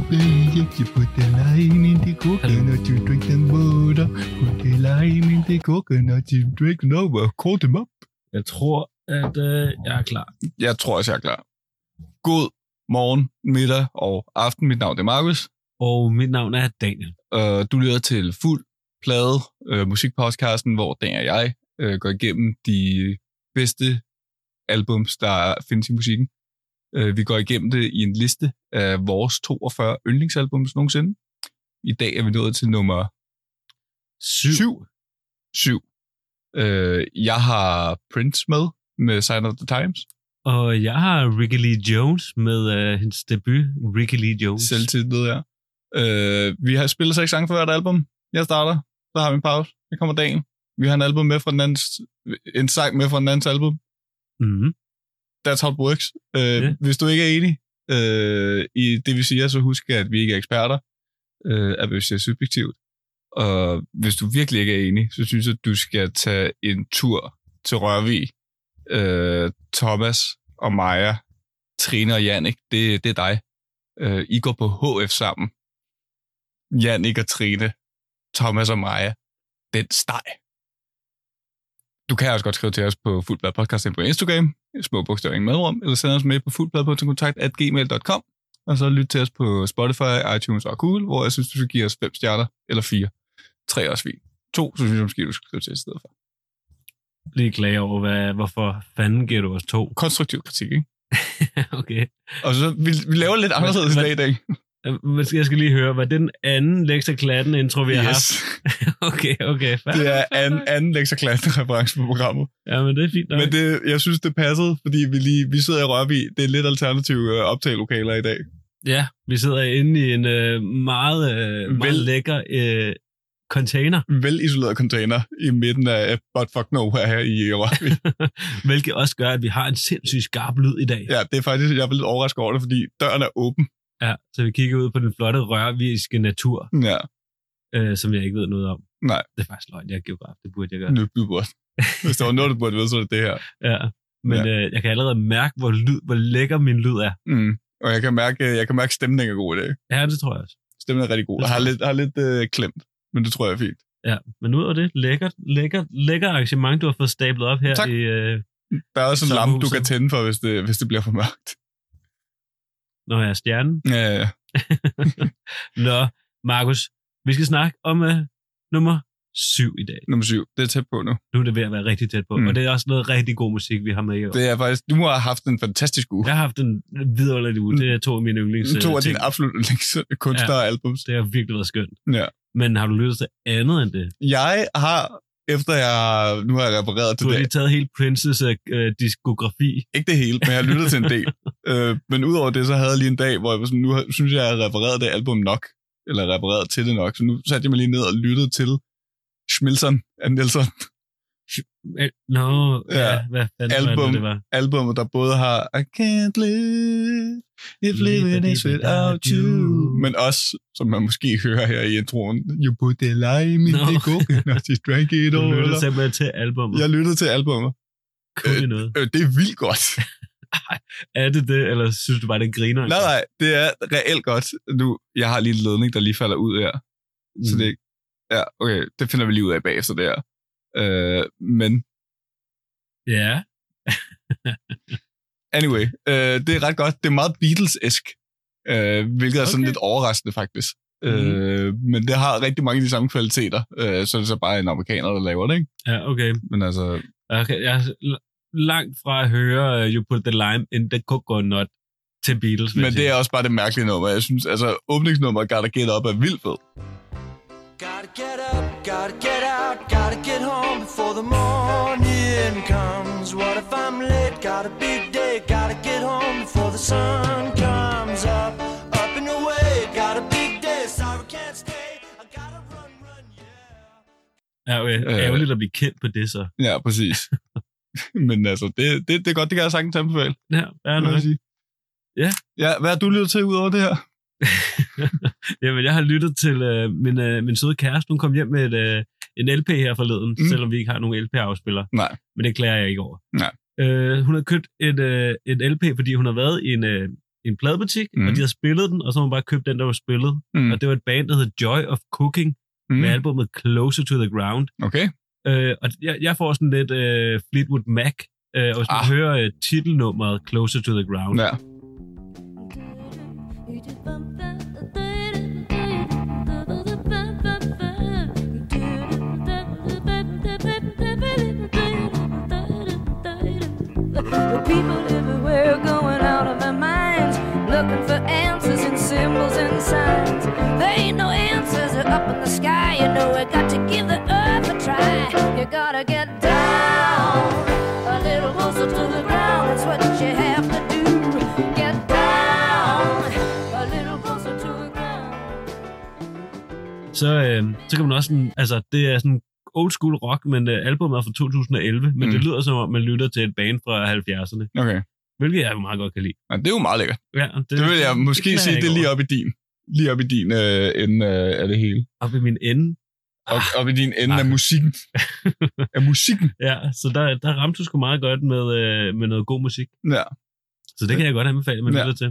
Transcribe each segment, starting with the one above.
leave my belly, yeah, you put the lime in the coconut, you drink the water. Put the lime in the coconut, you drink it over, call them up. Jeg tror, at øh, jeg er klar. Jeg tror også, jeg er klar. God morgen, middag og aften. Mit navn er Markus. Og mit navn er Daniel. Uh, du lytter til Fuld Plade, uh, musikpodcasten, hvor Dan og jeg uh, går igennem de bedste albums, der findes i musikken. Uh, vi går igennem det i en liste af vores 42 yndlingsalbums nogensinde. I dag er vi nået til nummer Syv. 7. 7. Uh, jeg har Prince med, med Sign of the Times. Og jeg har Ricky Lee Jones med øh, hendes debut, Ricky Lee Jones. Selvtitlet, ja. Uh, vi har spillet seks sange for hvert album. Jeg starter, så har vi en pause. Så kommer dagen. Vi har en album med fra den andens, en sang med fra den andens album. Mm-hmm. That's how it works. Uh, Ja. Hvis du ikke er enig uh, i det, vi siger, så husk, at vi ikke er eksperter. Uh, at vi siger subjektivt. Og hvis du virkelig ikke er enig, så synes jeg, at du skal tage en tur til Rørvig. Uh, Thomas og Maja, Trine og Jannik, det, det er dig. Uh, I går på HF sammen. Jannik og Trine, Thomas og Maja. Den steg. Du kan også godt skrive til os på Fuldblad Podcast på Instagram, små bogstaver ingen medrum, eller sende os med på fuldblad.kontakt.gmail.com, og så lyt til os på Spotify, iTunes og Google, hvor jeg synes, du skal give os fem stjerner, eller fire. Tre er også fint. To, så synes jeg måske, du skal skrive til i stedet for. Lige klage over, hvad, hvorfor fanden giver du os to? Konstruktiv kritik, ikke? okay. Og så, vi, vi laver lidt anderledes i dag i dag. Øh, Jeg skal lige høre, var det den anden Lexa Klatten intro, vi har haft? Yes. okay, okay. Fair, Det er anden, anden lektorklasse reference på programmet. Ja, men det er fint nok. Men det, jeg synes, det passede, fordi vi, lige, vi sidder i Rørvig. Det er lidt alternative øh, optagelokaler i dag. Ja, vi sidder inde i en øh, meget, øh, meget Vel- lækker øh, container, Velisoleret container i midten af But Fuck Nowhere her i Rørvig. hvilket også gør, at vi har en sindssygt skarp lyd i dag. ja, det er faktisk, jeg er lidt overrasket over det, fordi døren er åben. Ja, så vi kigger ud på den flotte rørviske natur, Ja, øh, som jeg ikke ved noget om. nej, Det er faktisk løgn, jeg er geograf, det burde jeg gøre. nu burde. Hvis der var noget, du burde vide, så er det det her. Ja, men Ja. Øh, jeg kan allerede mærke, hvor, lyd, hvor lækker min lyd er. Mm. Og jeg kan mærke, jeg kan mærke, at stemningen er god i dag. Ja, det tror jeg også. Stemningen er rigtig god. Det Jeg har lidt, har lidt øh, klemt, men det tror jeg er fint. Ja, men ud af det, lækkert, lækkert, lækker arrangement, du har fået stablet op her Tak. i... Øh, Der er også en lampe, du kan tænde for, hvis det, hvis det bliver for mørkt. Når jeg er stjernen. Ja, ja, ja. Nå, Markus, vi skal snakke om øh, nummer syv i dag. Nummer syv. Det er tæt på nu. Nu er det ved at være rigtig tæt på, Mm. og det er også noget rigtig god musik, vi har med i år. Det er faktisk, du har haft en fantastisk uge. Jeg har haft en vidunderlig uge. Det er to af mine yndlings to af øh, dine absolut kunstnere ja. albums. Det har virkelig været skønt. Ja. Men har du lyttet til andet end det? Jeg har, efter jeg, nu har jeg repareret til Du har det, lige taget hele Princes øh, diskografi. ikke det hele, men jeg har lyttet til en del. øh, men udover det, så havde jeg lige en dag, hvor jeg var sådan, nu synes jeg, jeg har repareret det album nok, eller repareret til det nok, så nu satte jeg mig lige ned og lyttede til Schmilson af Nelson, Øh, Nå, Ja. ja. hvad fanden Album. var det, det var? albumet, der både har I can't live if living is without you, men også, som man måske hører her i introen, you put the lime in Nå. the coconut, you drank it Du all. lyttede simpelthen til albumet. Jeg lyttede til albumet. Kunne det noget? Øh, det er vildt godt. Er det det, eller synes du bare, det griner? nej, nej, det er reelt godt. Nu, jeg har lige en ledning, der lige falder ud her. Mm. Så det, ja, okay, det finder vi lige ud af bagefter det her. Øh, men Ja, anyway, øh, det er ret godt. Det er meget Beatles-esk, øh, hvilket er sådan Okay. lidt overraskende faktisk. Mm. Øh, men det har rigtig mange af de samme kvaliteter, øh, så er det så bare en amerikaner, der laver det, ikke? ja, okay. Men altså, okay. Jeg er langt fra at høre uh, You Put the Lime in the Coconut til Beatles. men det er også bare det mærkelige nummer. Jeg synes, altså, åbningsnummeret Gotta Get Up er vildt fed. Gotta get up, gotta get out, gotta get home before the morning comes. What if I'm late? Got a big day, gotta get home before the sun comes up. Up and away, got a big day, sorry can't stay. I gotta run, run, yeah. Ja, okay. Øh. Ærgerligt at blive kendt på det, så. Ja, præcis. men altså, det, det, det er godt, det kan jeg sagtens anbefale. Ja, nok. jeg sige. Ja. Ja, hvad har du lyttet til ud over det her? Jamen, jeg har lyttet til øh, min, øh, min søde kæreste. Hun kom hjem med et, øh, en LP her forleden, Mm. selvom vi ikke har nogen LP-afspiller. Nej. Men det klager jeg ikke over. Nej. Øh, hun har købt et, øh, et LP, fordi hun har været i en, øh, en pladebutik, Mm. og de har spillet den, og så har hun bare købt den, der var spillet. Mm. Og det var et band, der hed Joy of Cooking, mm. med albumet Closer to the Ground. Okay. Øh, og jeg, jeg får sådan lidt øh, Fleetwood Mac, øh, og hvis man Ah. hører øh, titelnummeret Closer to the Ground. Ja. The people everywhere are going out of their minds, looking for answers in symbols and signs. There ain't gotta get down a little closer to the ground. That's what you have to do. Get down a little closer to the ground. Så, øh, så kan man også sådan, altså det er sådan old school rock, men øh, albumet er fra 2011, men Mm. det lyder som om, man lytter til et band fra 70'erne, Okay. hvilket jeg meget godt kan lide. Ja, det er jo meget lækkert. Ja, det, Det vil jeg måske klager sige, jeg det er lige op i din. Lige op i din øh, ende øh, af det hele. Op i min ende. Op, op i din ende af Ah. musikken. af musikken. Ja, så der, der ramte du sgu meget godt med, øh, med noget god musik. Ja. Så det kan jeg godt anbefale, at man Ja. lytter til.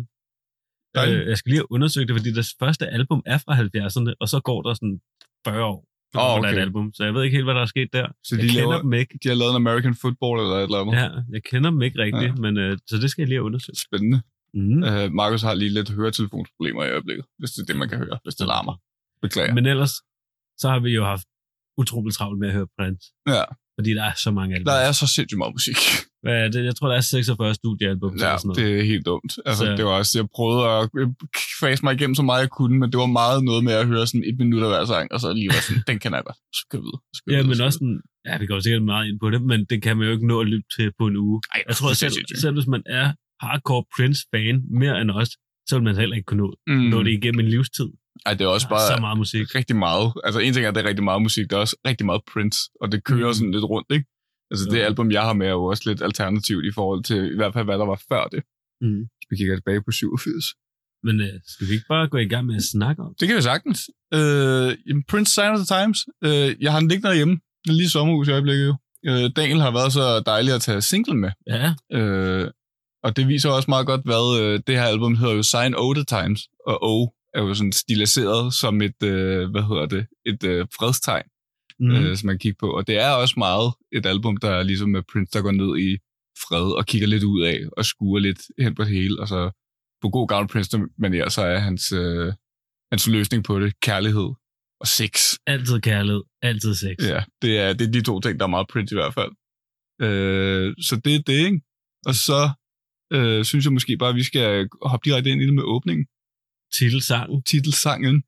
Øh, jeg skal lige have undersøgt det, fordi deres første album er fra 70'erne, og så går der sådan 40 år. Oh, okay. et album, så jeg ved ikke helt, hvad der er sket der. Så jeg de kender laver- dem ikke. De har lavet en American Football eller et eller andet. Ja, jeg kender dem ikke rigtigt, Ja. men øh, så det skal jeg lige have undersøgt. Spændende. Mm. Uh, Markus har lige lidt høretelefonproblemer i øjeblikket, hvis det er det, man kan høre, hvis det larmer. Beklager. Men ellers, så har vi jo haft utroligt travlt med at høre Prince, ja, fordi der er så mange album. der er så sindssygt meget musik. Er det? Jeg tror, der er 46 studiealbum. Ja, sådan noget. det er helt dumt. Altså, Så- det var også, jeg prøvede at øh, fase mig igennem så meget, jeg kunne, men det var meget noget med at høre sådan et minut af hver sang, og så lige var sådan, den kan jeg godt. Så videre. Vi Ja, videre, men så også sådan, ja, vi går sikkert meget ind på det, men det kan man jo ikke nå at lytte til på en uge. Ej, Jeg tror, selv, selv hvis man er hardcore Prince-fan mere end os, så vil man heller ikke kunne nå, mm. nå det igennem en livstid. Ej, det er også bare så meget musik. rigtig meget. Altså, en ting er, at det er rigtig meget musik, der er også rigtig meget Prince, og det kører Mm. sådan lidt rundt, ikke? Altså, Jo. det album, jeg har med, er jo også lidt alternativt i forhold til, i hvert fald, hvad der var før det. Mm. Hvis vi kigger tilbage på 87. Men øh, skal vi ikke bare gå i gang med at snakke om det? Det kan vi sagtens. Øh, Prince Sign of the Times. Øh, jeg har den liggende derhjemme. Er lige sommerhus i øjeblikket jo. Øh, Daniel har været så dejlig at tage single med. Ja, Øh, og det viser også meget godt, hvad øh, det her album hedder jo Sign O the Times. Og O er jo sådan stiliseret som et, øh, hvad hedder det, et øh, fredstegn, mm. øh, som man kan kigge på. Og det er også meget et album, der er ligesom med Prince, der går ned i fred og kigger lidt ud af og skuer lidt hen på det hele. Og så på god gammel Prince manier, så er hans, øh, hans løsning på det kærlighed og sex. altid kærlighed, altid sex. Ja, det er, det er de to ting, der er meget Prince i hvert fald. Øh, så det er det, ikke? Og så øh, synes jeg måske bare, at vi skal hoppe direkte ind i det med åbningen. Titelsangen. Titelsangen.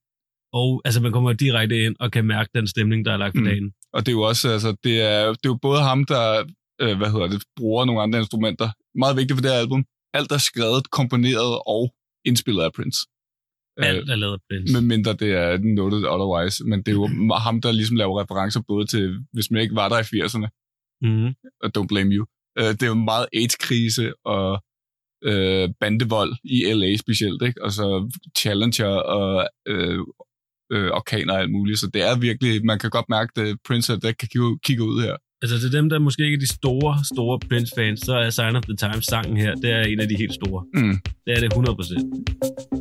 Og altså, man kommer direkte ind og kan mærke den stemning, der er lagt for Mm. dagen. Og det er jo også, altså, det er, det er jo både ham, der, øh, hvad hedder det, bruger nogle andre instrumenter. Meget vigtigt for det her album. Alt er skrevet, komponeret og indspillet af Prince. Alt er lavet af Prince. med mindre det er noted otherwise. Men det er jo ham, der ligesom laver referencer både til, hvis man ikke var der i 80'erne, Mm. og Don't Blame You. Øh, det er jo meget AIDS-krise og øh, bandevold i LA specielt, ikke? Og så Challenger og øh, øh, orkaner og alt muligt. Så det er virkelig, man kan godt mærke, at Prince der kan kigge, kigge ud her. Altså til dem, der måske ikke er de store, store Prince-fans, så er Sign of the Times sangen her, det er en af de helt store. Mm. Det er det 100%.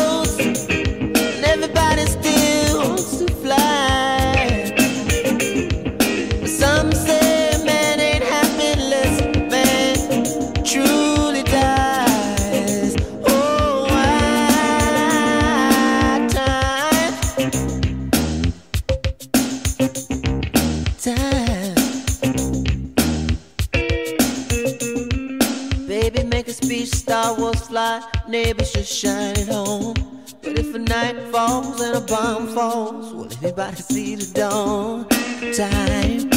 house. Neighbors just shine it home. But if a night falls and a bomb falls, will everybody see the dawn? Time.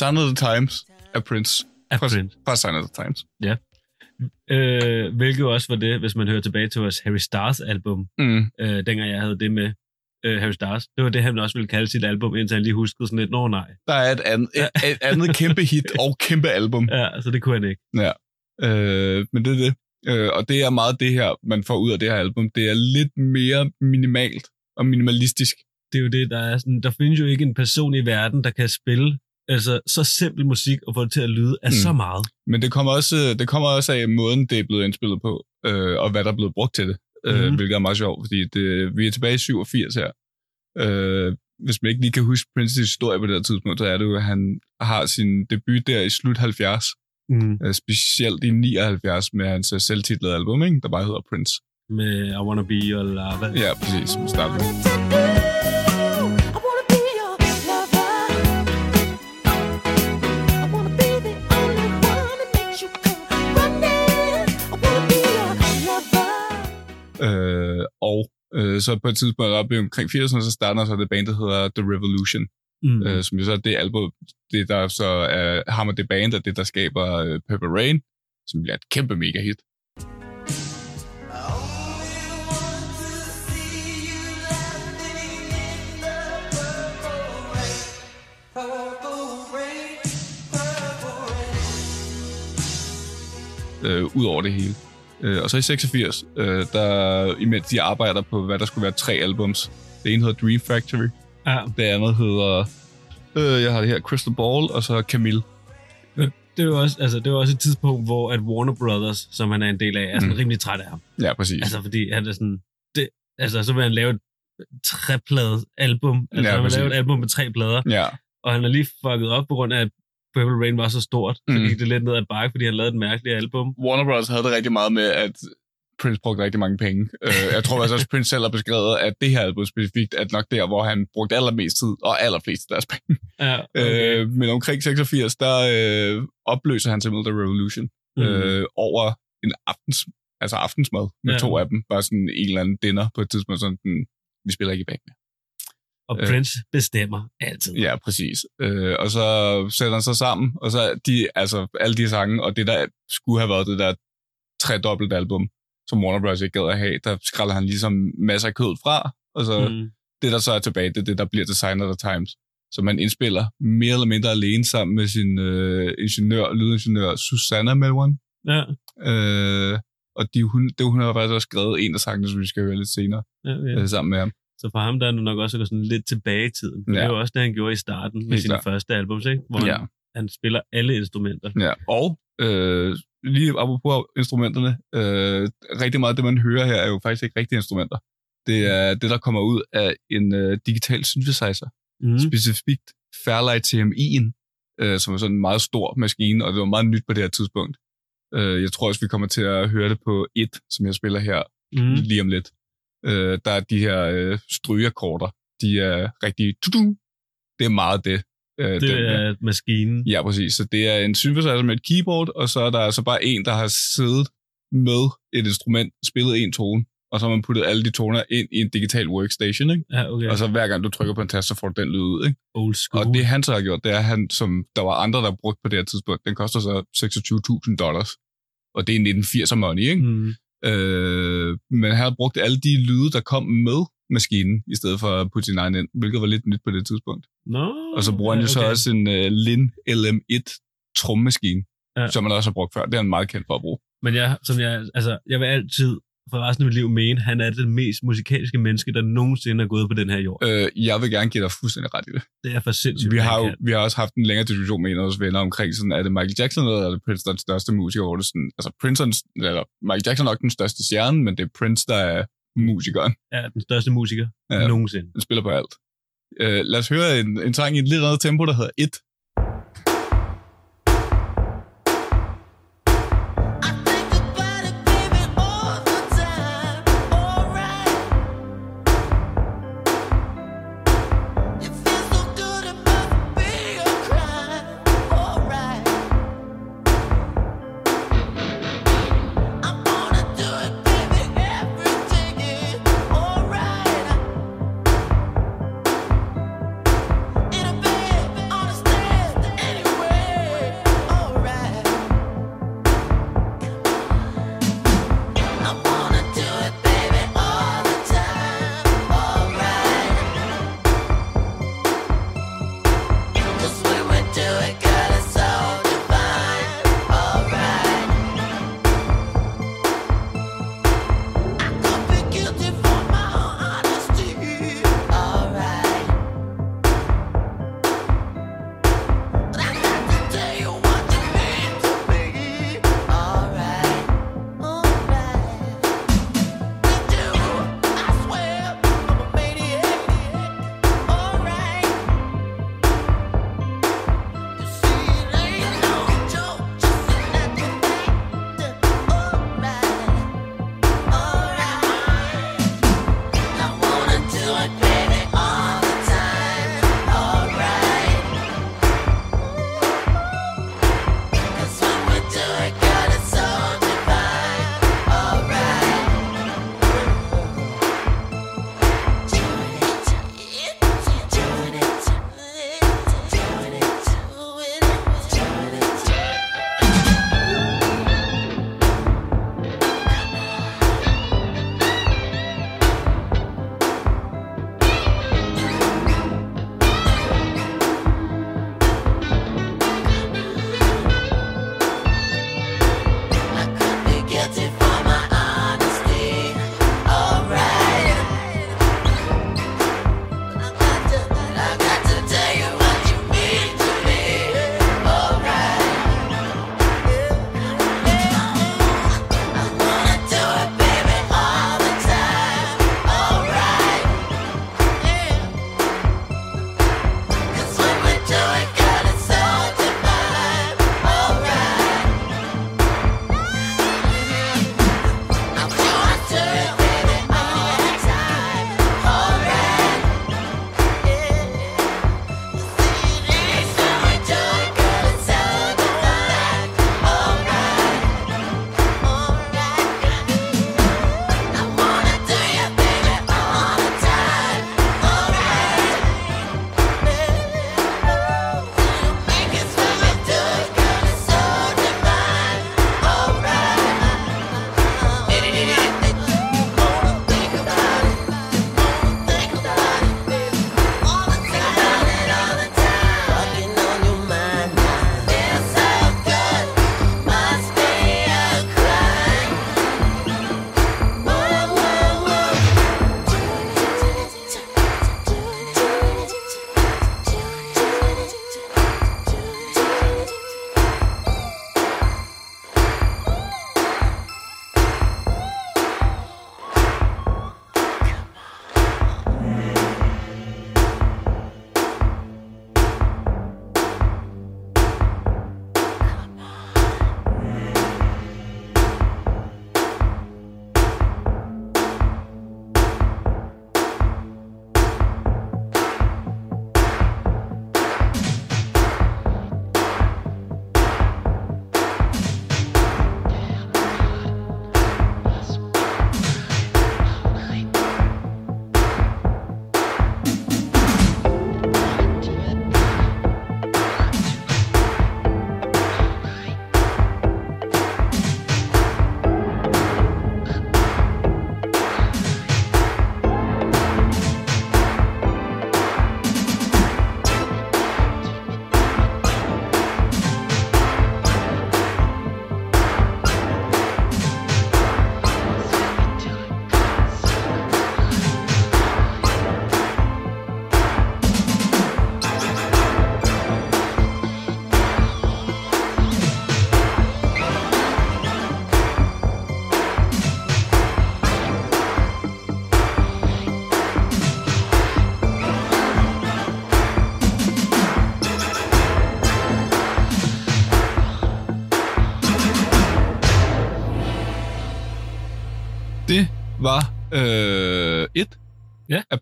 Sign of the Times af Prince. Af Fra- Prince. Fra Sign of the Times. Øh, hvilket også var det, hvis man hører tilbage til vores Harry Styles album, Mm. øh, dengang jeg havde det med øh, Harry Styles. Det var det, han også ville kalde sit album, indtil han lige huskede sådan lidt, nå nej. Der er et andet, et, et andet kæmpe hit og kæmpe album. Ja, så det kunne han ikke. Øh, men det er det. Øh, og det er meget det her, man får ud af det her album. Det er lidt mere minimalt og minimalistisk. Det er jo det, der er sådan, der findes jo ikke en person i verden, der kan spille altså, så simpel musik og få det til at lyde af Mm. så meget. Men det kommer også, det kommer også af måden, det er blevet indspillet på, øh, og hvad der er blevet brugt til det. Mm. Øh, Mhm. hvilket er meget sjovt, fordi det, vi er tilbage i 87 her. Øh, hvis man ikke lige kan huske Prince's historie på det her tidspunkt, så er det jo, at han har sin debut der i slut 70, Mm. øh, specielt i 79 med hans øh, selvtitlede album, ikke? der bare hedder Prince. Med I Wanna Be Your Lava. Ja, præcis, som starter med. Øh, og øh, så på et tidspunkt op i omkring 80'erne, så starter så det band, der hedder The Revolution, Mm. øh, som jo så er det album, det der så er ham og det band, og det der skaber øh, Purple Rain, som bliver et kæmpe mega hit. øh, ud over det hele. Øh, og så i 86, øh, der, imens de arbejder på, hvad der skulle være tre albums. Det ene hedder Dream Factory, Ja, det andet hedder, øh, jeg har det her, Crystal Ball, og så Camille. det var også, altså, det var også et tidspunkt, hvor at Warner Brothers, som han er en del af, er sådan Mm. rimelig træt af ham. Ja, præcis. Altså, fordi han er sådan... Det, altså, så vil han lave et treplade album. Altså, Ja, han vil lave et album med tre plader. Ja, Og han er lige fucket op på grund af, at Purple Rain var så stort. Så Mm. gik det lidt ned ad bakke, fordi han lavede et mærkeligt album. Warner Bros. havde det rigtig meget med, at Prince brugte rigtig mange penge. Øh, jeg tror også, at Prince selv har beskrevet, at det her album specifikt er nok der, hvor han brugte allermest tid og allerflest af deres penge. Ja, okay. Øh, men omkring 86, der øh, opløser han simpelthen The Revolution Mm. øh, over en aftens, altså aftensmad med Ja. ja. to af dem. Bare sådan en eller anden dinner på et tidspunkt, sådan, den, vi spiller ikke i bag med. Og øh. Prince bestemmer altid. Ja, præcis. Øh, og så sætter han sig sammen, og så de, altså alle de sange, og det der skulle have været det der tredobbelt album, som Warner Bros. ikke gad at have, der skræller han ligesom masser af kød fra, og så mm. Det, der så er tilbage, det er det, der bliver of the Times. Så man indspiller mere eller mindre alene sammen med sin øh, ingeniør, lydingeniør Susanna Melwan. Ja, Øh, og de, hun, det, hun har faktisk også skrevet en af sangene, som vi skal høre lidt senere, ja, ja. ja. øh, sammen med ham. Så for ham der er det nok også at gå sådan lidt tilbage i tiden. Ja. Det er jo også det, han gjorde i starten med sine klart. første albums, ikke? hvor Ja. han, han spiller alle instrumenter. Ja, og øh, lige apropos instrumenterne, øh, rigtig meget af det, man hører her, er jo faktisk ikke rigtige instrumenter. Det er det, der kommer ud af en øh, digital synthesizer, Mm. specifikt Fairlight TMI'en, øh, som er sådan en meget stor maskine, og det var meget nyt på det her tidspunkt. Øh, jeg tror også, vi kommer til at høre det på et, som jeg spiller her mm. lige om lidt. Øh, der er de her øh, strygeakkorder, de er rigtig... tudu. Det er meget det. Øh, Det den er maskinen. Ja, præcis. Så det er en synthesizer med et keyboard, og så er der altså bare en, der har siddet med et instrument, spillet en tone, og så har man puttet alle de toner ind i en digital workstation, ikke? Ja, okay. Og så hver gang du trykker på en tast, så får du den lyd ud, ikke? Old school. Og det han så har gjort, det er, han, som der var andre, der brugte på det her tidspunkt, den koster så 26.000 dollars. Og det er 1980'er money, ikke? Mm. Øh, men han har brugt alle de lyde, der kom med maskinen, i stedet for at putte sin egen ind, hvilket var lidt nyt på det tidspunkt. Nå, Og så bruger han jo så også en uh, Lin LM1 trommemaskine, Ja. ja. som man også har brugt før. Det er han meget kendt for at bruge. Men jeg, som jeg, altså, jeg vil altid for resten af mit liv mene, han er det mest musikalske menneske, der nogensinde er gået på den her jord. Øh, jeg vil gerne give dig fuldstændig ret i det. Det er for sindssygt. Vi har, jo, vi har også haft en længere diskussion med en af vores venner omkring, sådan, er det Michael Jackson eller er det Prince, der er den største musiker? Hvor det sådan, altså Prince eller Michael Jackson er nok den største stjerne, men det er Prince, der er musikeren. Ja, den største musiker ja, nogensinde. Han spiller på alt. Øh, lad os høre en, en sang i et lidt andet tempo, der hedder 1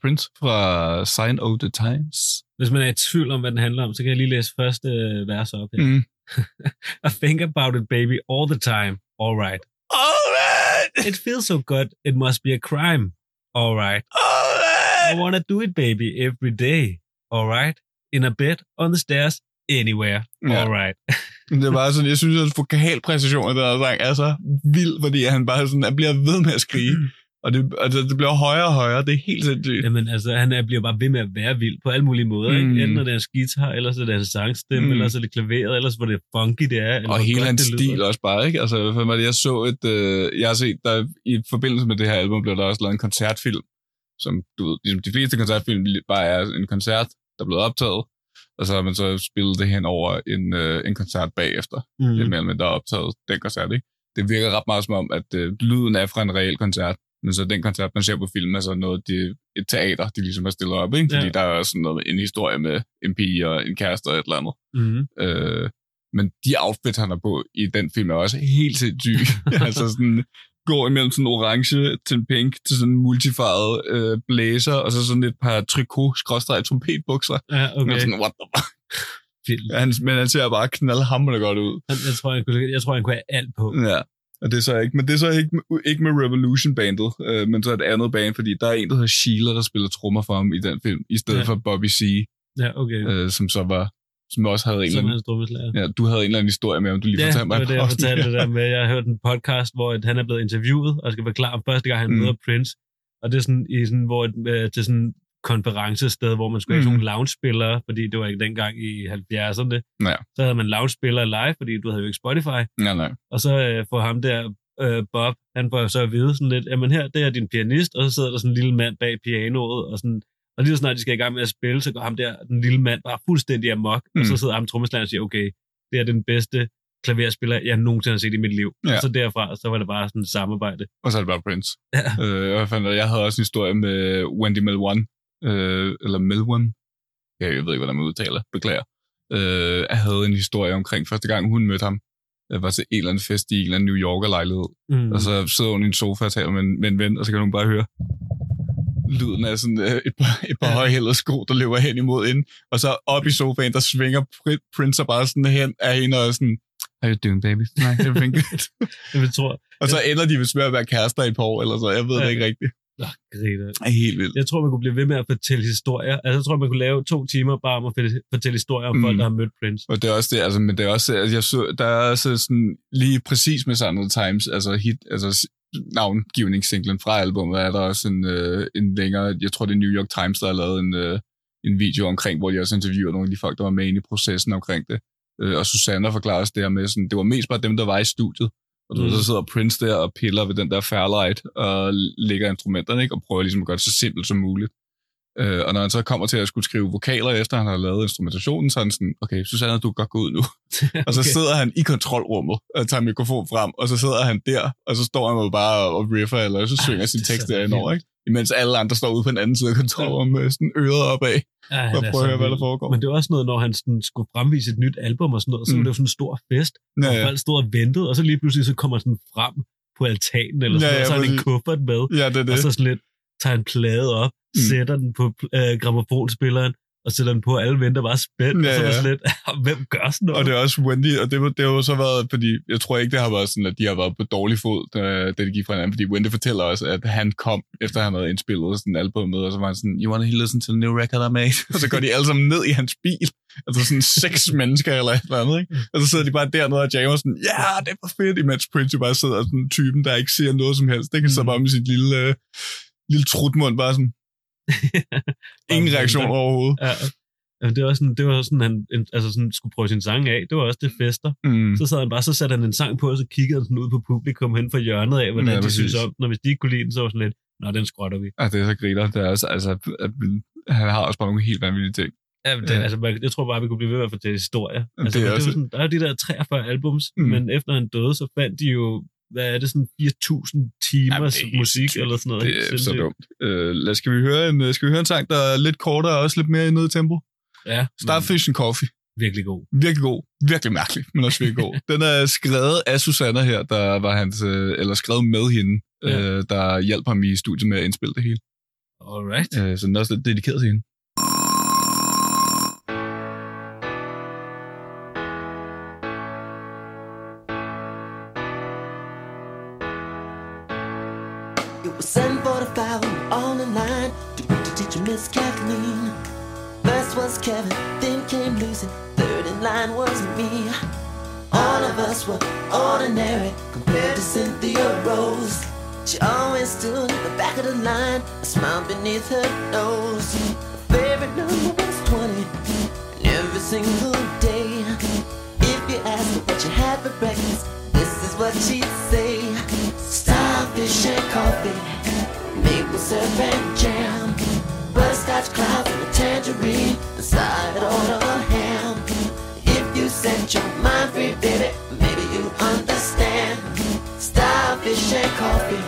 Prince fra Sign of the Times. Hvis man er i tvivl om, hvad den handler om, så kan jeg lige læse første øh, vers op her. Mm. I think about it, baby, all the time. All right. Alright! It feels so good. It must be a crime. All right. I Alright! wanna do it, baby, every day. All right. In a bed, on the stairs, anywhere. Ja. All right. Det var sådan, jeg synes, at vokalpræcisionen her sang er så vild, fordi han bare sådan, han bliver ved med at skrige. Og det, altså, det bliver højere og højere. Det er helt sindssygt. Jamen, altså, han er, bliver bare ved med at være vild på alle mulige måder. Mm. Ikke? Enten er det hans guitar, eller så er det hans sangstemme, mm. Eller så er det klaveret, eller så hvor det funky det er. Eller Og hele hans stil også bare, ikke? Altså, hvad det, jeg så et... Øh, jeg har set, der i forbindelse med det her album, blev der også lavet en koncertfilm, som du ved, ligesom de fleste koncertfilm bare er en koncert, der er blevet optaget, og så har man så spillet det hen over en, øh, en koncert bagefter. Mm. imellem der er optaget den koncert, ikke? Det virker ret meget som om, at øh, lyden er fra en reel koncert, men så den koncert, man ser på film, er så noget, det, et teater, de ligesom har stillet op, ikke? Fordi Ja. der er sådan noget en historie med en pige og en kæreste og et eller andet. Mm. Øh, men de outfits, han har på i den film, er også helt sindssyge. altså sådan, går imellem sådan orange til en pink, til sådan en multifarvet øh, blazer, og så sådan et par trikot skråstrej trompetbukser. Ja, Okay. Og sådan, what the fuck? Han, men han ser bare knaldhamrende godt ud. Han, jeg, tror, han kunne, jeg tror, han kunne have alt på. Ja. Og det er så ikke, men det er så ikke, ikke med Revolution bandet, øh, men så et andet band, fordi der er en, der hedder Sheila, der spiller trommer for ham i den film, i stedet Ja. ja. for Bobby C, Ja, okay. øh, som så var, som også havde en eller anden, ja, du havde en eller anden historie med, om du lige Ja, fortalte det mig. var det, jeg fortalte det der med. Jeg har hørt en podcast, hvor at han er blevet interviewet, og skal forklare om første gang, han Mm. møder Prince. Og det er sådan, i sådan, hvor, øh, til sådan konferencested, hvor man skulle have Mm. sådan nogle lounge-spillere, fordi det var ikke dengang i 70'erne. Ja. Så havde man lounge-spillere live, fordi du havde jo ikke Spotify. Nej, nej. Og så øh, får ham der, øh, Bob, han får så at vide sådan lidt, jamen her, det er din pianist, og så sidder der sådan en lille mand bag pianoet, og sådan, og lige så snart de skal i gang med at spille, så går ham der, den lille mand, bare fuldstændig amok, mm. og så Mm. sidder ham trommeslageren og siger, okay, det er den bedste klaverspiller, jeg nogensinde har set i mit liv. Ja. Og så derfra, så var det bare sådan et samarbejde. Og så er det bare Prince. Ja. Øh, jeg, fandt, jeg havde også en historie med Wendy Melwan, øh, eller Melwan. Jeg ved ikke, hvordan man udtaler. Beklager. Øh, havde en historie omkring første gang, hun mødte ham. Jeg var til en eller anden fest i en eller anden New Yorker-lejlighed. Mm. Og så sidder hun i en sofa og taler med en, med en ven, og så kan hun bare høre lyden af sådan øh, et par, et par Ja. højhældede sko, der løber hen imod ind. Og så op i sofaen, der svinger Pri- Prince bare sådan hen af hende og sådan, How you doing, baby? Nej, everything good. jeg tror, og så ender de med at være kærester i et par år, eller så. Jeg ved Ja. det ikke rigtigt. Oh, griner. Er helt vildt. Jeg tror, man kunne blive ved med at fortælle historier. Altså, jeg tror, man kunne lave to timer bare om at fortælle- historier om mm. Folk, der har mødt Prince. Og det er også det, altså, men det er også, altså, jeg så, der er også sådan, lige præcis med the Times, altså hit, altså navngivningssinglen fra albumet, er der også en, øh, en længere, jeg tror det er New York Times, der har lavet en, øh, en video omkring, hvor de også interviewer nogle af de folk, der var med inde i processen omkring det. Øh, og Susanna forklarer også det her med, sådan, det var mest bare dem, der var i studiet. Og du Mm. så sidder Prince der og piller ved den der Fairlight og lægger instrumenterne, ikke? og prøver ligesom at gøre det så simpelt som muligt. Øh, og når han så kommer til at skulle skrive vokaler, efter han har lavet instrumentationen, så er han sådan, okay, Susanna, du kan godt gå ud nu. Og så Okay. sidder han i kontrolrummet og tager mikrofon frem, og så sidder han der, og så står han jo bare og riffer, eller så synger Ej, sin tekst derinde over, ikke? Imens alle andre står ude på den anden side af kontrolrummet med sådan øret opad, Ja, han for er at høre, hvad der foregår. Men det var også noget, når han sådan skulle fremvise et nyt album og sådan noget, så var Mm. det jo sådan en stor fest, Ja, og ja. folk stod og ventede, og så lige pludselig så kommer sådan frem på altanen, eller sådan Ja, noget, ja, og så har han en kuffert med, ja, det er og det. så sådan lidt, tager en plade op, Mm. sætter den på øh, gramofonspilleren, og sætter den på, og alle venter bare spændt, Ja, og så sådan lidt, hvem gør sådan noget? Og det er også Wendy, og det, var- det har jo så været, fordi jeg tror ikke, det har været sådan, at de har været på dårlig fod, da, da de gik fra hinanden, fordi Wendy fortæller også, at han kom, efter han havde indspillet sådan en album med, og så var han sådan, you want to listen to the new record I made? Og så går de alle sammen ned i hans bil, altså sådan seks mennesker eller et eller andet, ikke? Og så sidder de bare dernede og jammer sådan, ja, yeah, det var fedt, imens Prince jo bare sidder sådan en typen, der ikke siger noget som helst, det kan så Mm. bare med sit lille, øh, lille trutmund, bare sådan, ingen reaktion overhovedet. Ja. Jamen, det var sådan, det var sådan, han en- altså sådan, skulle prøve sin sang af. Det var også det fester. Mm. Så sad han bare, så satte han en sang på, og så kiggede han sådan ud på publikum hen fra hjørnet af, hvordan Ja, de præcis. synes om. Og hvis de ikke kunne lide den, så var det sådan lidt, nå, den skrotter vi. Ja, det er så griner. Det er også, altså, at, han har også bare nogle helt vanvittige ting. Ja, det, Ja. altså, jeg tror bare, vi kunne blive ved med at fortælle historier. Altså, det er det er også- sådan, der er jo de der 43 albums, Mm. mm. men efter han døde, så fandt de jo, hvad er det, sådan 4.000 timers Jamen, musik eller sådan noget. Det er så dumt. Øh, lad, skal, vi høre en, øh, skal vi høre en sang, der er lidt kortere og også lidt mere nede i tempo? Ja, Starfish and Coffee. Virkelig god. Virkelig god. Virkelig mærkelig, men også virkelig god. Den er skrevet af Susanna her, der var hans, øh, eller skrevet med hende, ja. øh, der hjalp ham i studiet med at indspille det hele. Alright. Øh, så den er også lidt dedikeret til hende. Miss Kathleen. First was Kevin, then came Lucy, third in line was me. All of us were ordinary compared to Cynthia Rose. She always stood at the back of the line, a smile beneath her nose. Her favorite number was 20, and every single day. If you asked her what you had for breakfast, this is what she'd say. Starfish and coffee, maple syrup and jam, butterscotch cloud and a tangerine, and side on a ham. If you set your mind free, baby, maybe you understand. Starfish and coffee,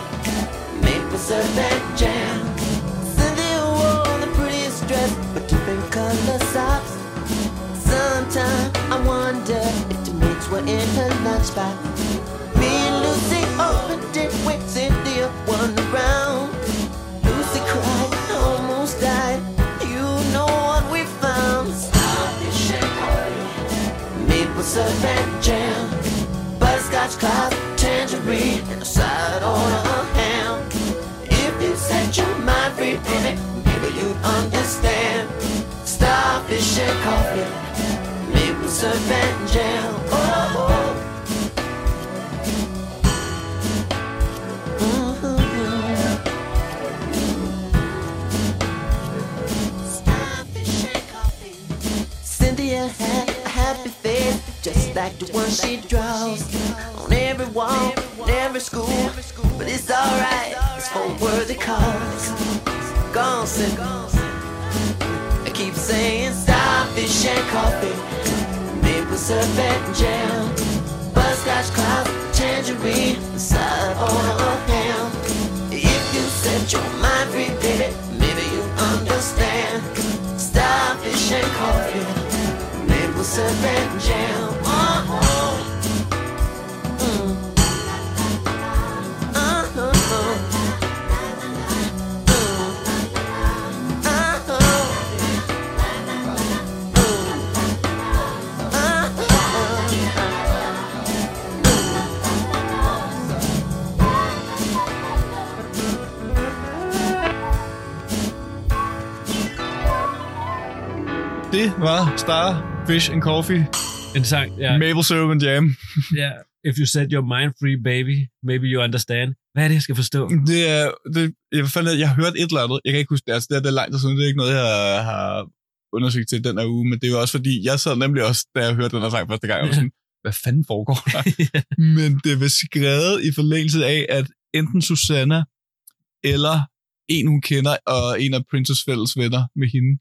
maple syrup and jam. Cynthia wore the prettiest dress, but different color socks. Sometimes I wonder if the mates were in her lunchbox. Me and Lucy opened it when and jam, butterscotch cloud, tangerine, and a side on a ham. If you set your mind free, baby, maybe you'd understand. Starfish and coffee, maple syrup and jam. Like the one she draws on every wall, in every school. But it's alright, it's for worthy cause. Cynthia. I keep saying stop starfish and coffee, maple syrup and jam, butterscotch cloud, tangerine, side on a ham. If you set your mind free, baby, maybe you understand. Starfish and coffee, maple syrup and jam. Det var Star, Fish and Coffee, En sang, ja. Maple Syrup and Jam. ja. If you set your mind free, baby, maybe you understand. Hvad er det, jeg skal forstå? Det er, det, jeg, fandt, jeg har hørt et eller andet, jeg kan ikke huske det, altså det er, det er langt siden, det er ikke noget, jeg har undersøgt til den her uge, men det er jo også fordi, jeg sad nemlig også, da jeg hørte den her sang første gang, og sådan, hvad fanden foregår der? men det var skrevet i forlængelse af, at enten Susanna eller en, hun kender, og en af Princess fælles venner med hende,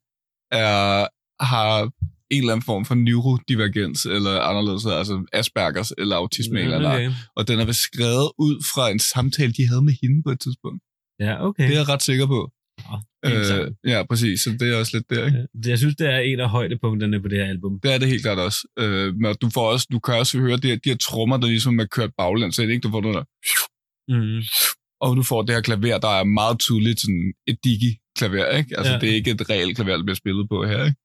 er, har en eller anden form for neurodivergens, eller anderledes, altså Aspergers, eller autisme, mm, eller noget. okay. Og den er vist skrevet ud fra en samtale, de havde med hende på et tidspunkt. Ja, okay. Det er jeg ret sikker på. Fint Øh, ja, præcis. Så det er også lidt der, ikke? Jeg synes, det er en af højdepunkterne på det her album. Det er det helt klart også. Øh, men du, får også, du kan også høre de, her- de her trommer, der ligesom er kørt baglæns, så det ikke, du får den der... Mm. Og du får det her klaver, der er meget tydeligt sådan et digi-klaver, ikke? Altså, ja. det er ikke et reelt klaver, der bliver spillet på her, ikke?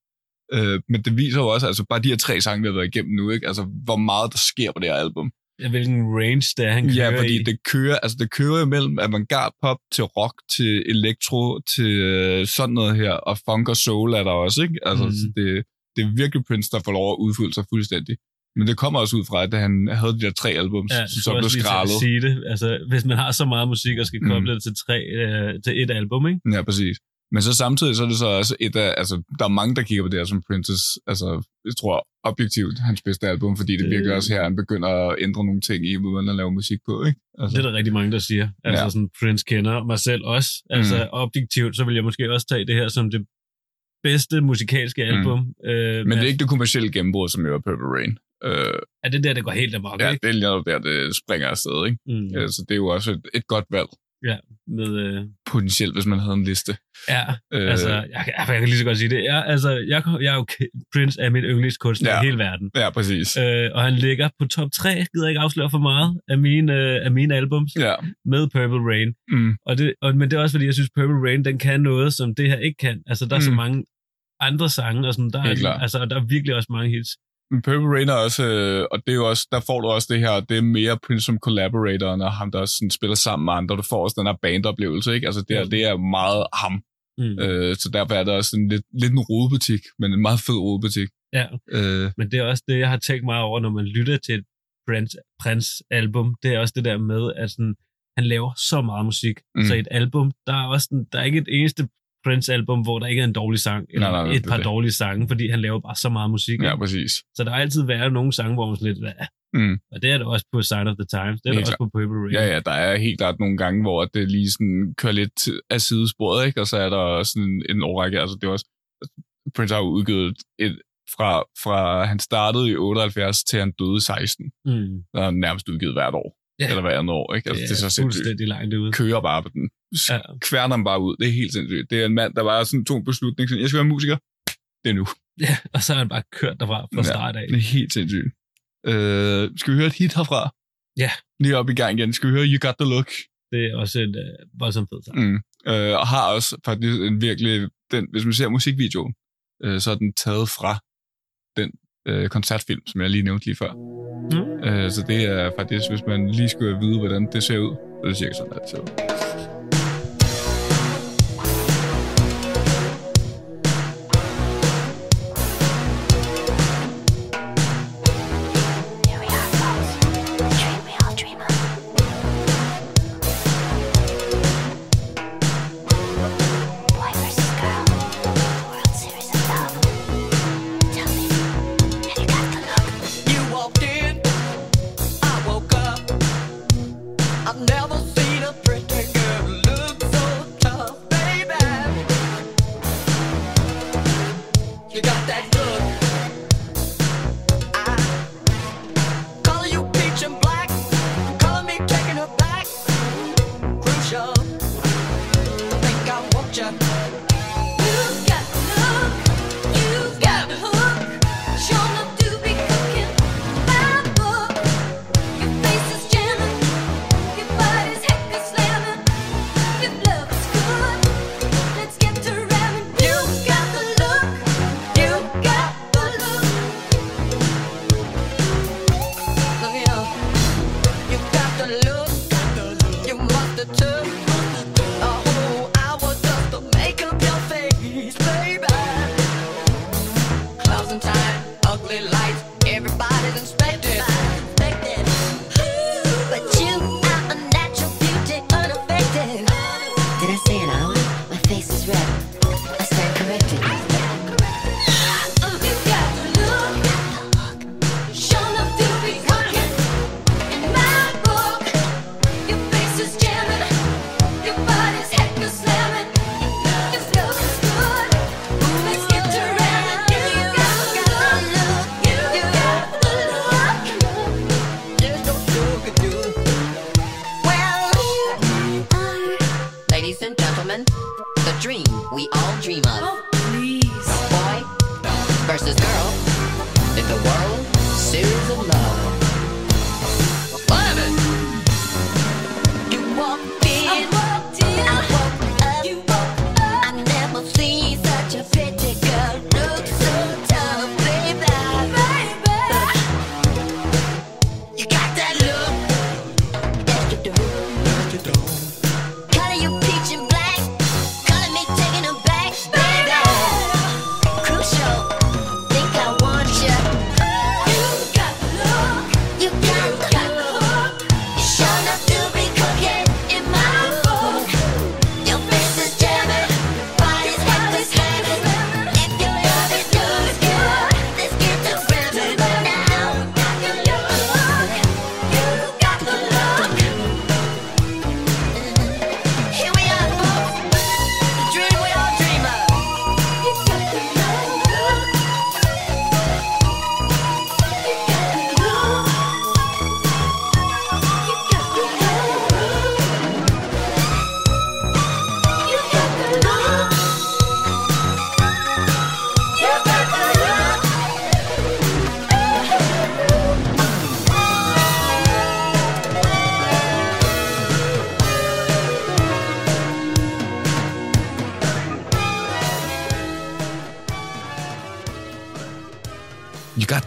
Øh, men det viser jo også, altså bare de her tre sange, vi har været igennem nu, ikke? Altså, hvor meget der sker på det her album. Ja, hvilken range det er, han kører Ja, fordi i. det kører, altså det kører imellem avantgarde pop til rock, til elektro, til øh, sådan noget her, og funk og soul er der også, ikke? Altså, Mhm. mm. det, det er virkelig Prince, der får lov at udfylde sig fuldstændig. Men det kommer også ud fra, at han havde de der tre albums, Ja, som blev skrællet. sige det. Altså, hvis man har så meget musik og skal Mm. koble det til, tre, øh, til et album, ikke? Ja, præcis. Men så samtidig så er det så også et af, altså, der er mange, der kigger på det her som Princess, altså, jeg tror objektivt hans bedste album, fordi det, Det- virkelig også her, han begynder at ændre nogle ting i, måden at lave musik på, ikke? Altså, Det er der rigtig mange, der siger. Altså Ja. sådan, Prince kender mig selv også. Altså Mm. objektivt, så vil jeg måske også tage det her som det bedste musikalske album. Mm. Øh, men det er ikke det kommercielle gennembrud, som jo er Purple Rain. Øh, Er det der, det går helt amok, ja, ikke? det er der, det springer afsted, ikke? Mm. Ja. Så det er jo også et, et godt valg. Med, øh, potentielt, hvis man havde en liste. ja, Øh, altså, jeg, kan- jeg, kan lige så godt sige det. Jeg, altså, jeg, jeg er jo Prince er min yndlingskunstner Ja. i hele verden. Ja, præcis. Øh, og han ligger på top 3, gider jeg ikke afsløre for meget, af mine, øh, af mine albums Ja. med Purple Rain. Mm. Og det, og, men det er også fordi, jeg synes, Purple Rain, den kan noget, som det her ikke kan. Altså, der er mm. så mange andre sange, og sådan, der, er, altså, der er virkelig også mange hits. Men Purple Rain er også, øh, og det er jo også, der får du også det her, det er mere Prince som collaborator, og ham, der sådan spiller sammen med andre. Du får også den her bandoplevelse, ikke? Altså, det, er, Jo. det er meget ham. Mm. Øh, så derfor er det også sådan lidt, lidt en rodebutik, men en meget fed rodebutik. Ja. Øh, Men det er også det, jeg har tænkt meget over, når man lytter til et Prince, Prince album. Det er også det der med, at sådan, han laver så meget musik. Mm. Mm. Så et album, der er også sådan, der er ikke et eneste Prince album, hvor der ikke er en dårlig sang, eller Nej, nej, et det par det. dårlige sange, fordi han laver bare så meget musik. ja, præcis. Så der har altid været nogle sange, hvor man sådan lidt, hvad? Mm. Og det er der også på Sign of the Times, det er Helt også på Purple Rain. Ja, ja, der er helt klart nogle gange, hvor det lige sådan kører lidt af sidesporet, ikke? Og så er der sådan en, årrække, altså det er også, Prince har udgivet et, fra, fra han startede i 78 til han døde i 16. Mm. Der er nærmest udgivet hvert år. Ja. Eller hvert andet år, ikke? Altså, det, er så sindssygt. fuldstændig langt ude. Kører bare på den. Ja. Kværner bare ud. Det er helt sindssygt. Det er en mand, der bare sådan tog en beslutning. Sådan, jeg skal være musiker. Det er nu. Ja, og så har han bare kørt derfra fra Ja. start af. Det er helt sindssygt. Øh, skal vi høre et hit herfra? Ja. Lige op i gang igen. Skal vi høre You Got The Look? Det er også en øh, voldsomt fed sang. Mm. Øh, og har også faktisk en virkelig, den, hvis man ser musikvideoen, øh, så er den taget fra øh, koncertfilm, som jeg lige nævnte lige før. Mm. Øh, så det er faktisk, hvis man lige skulle vide, hvordan det ser ud, så er det cirka sådan, at det ser ud.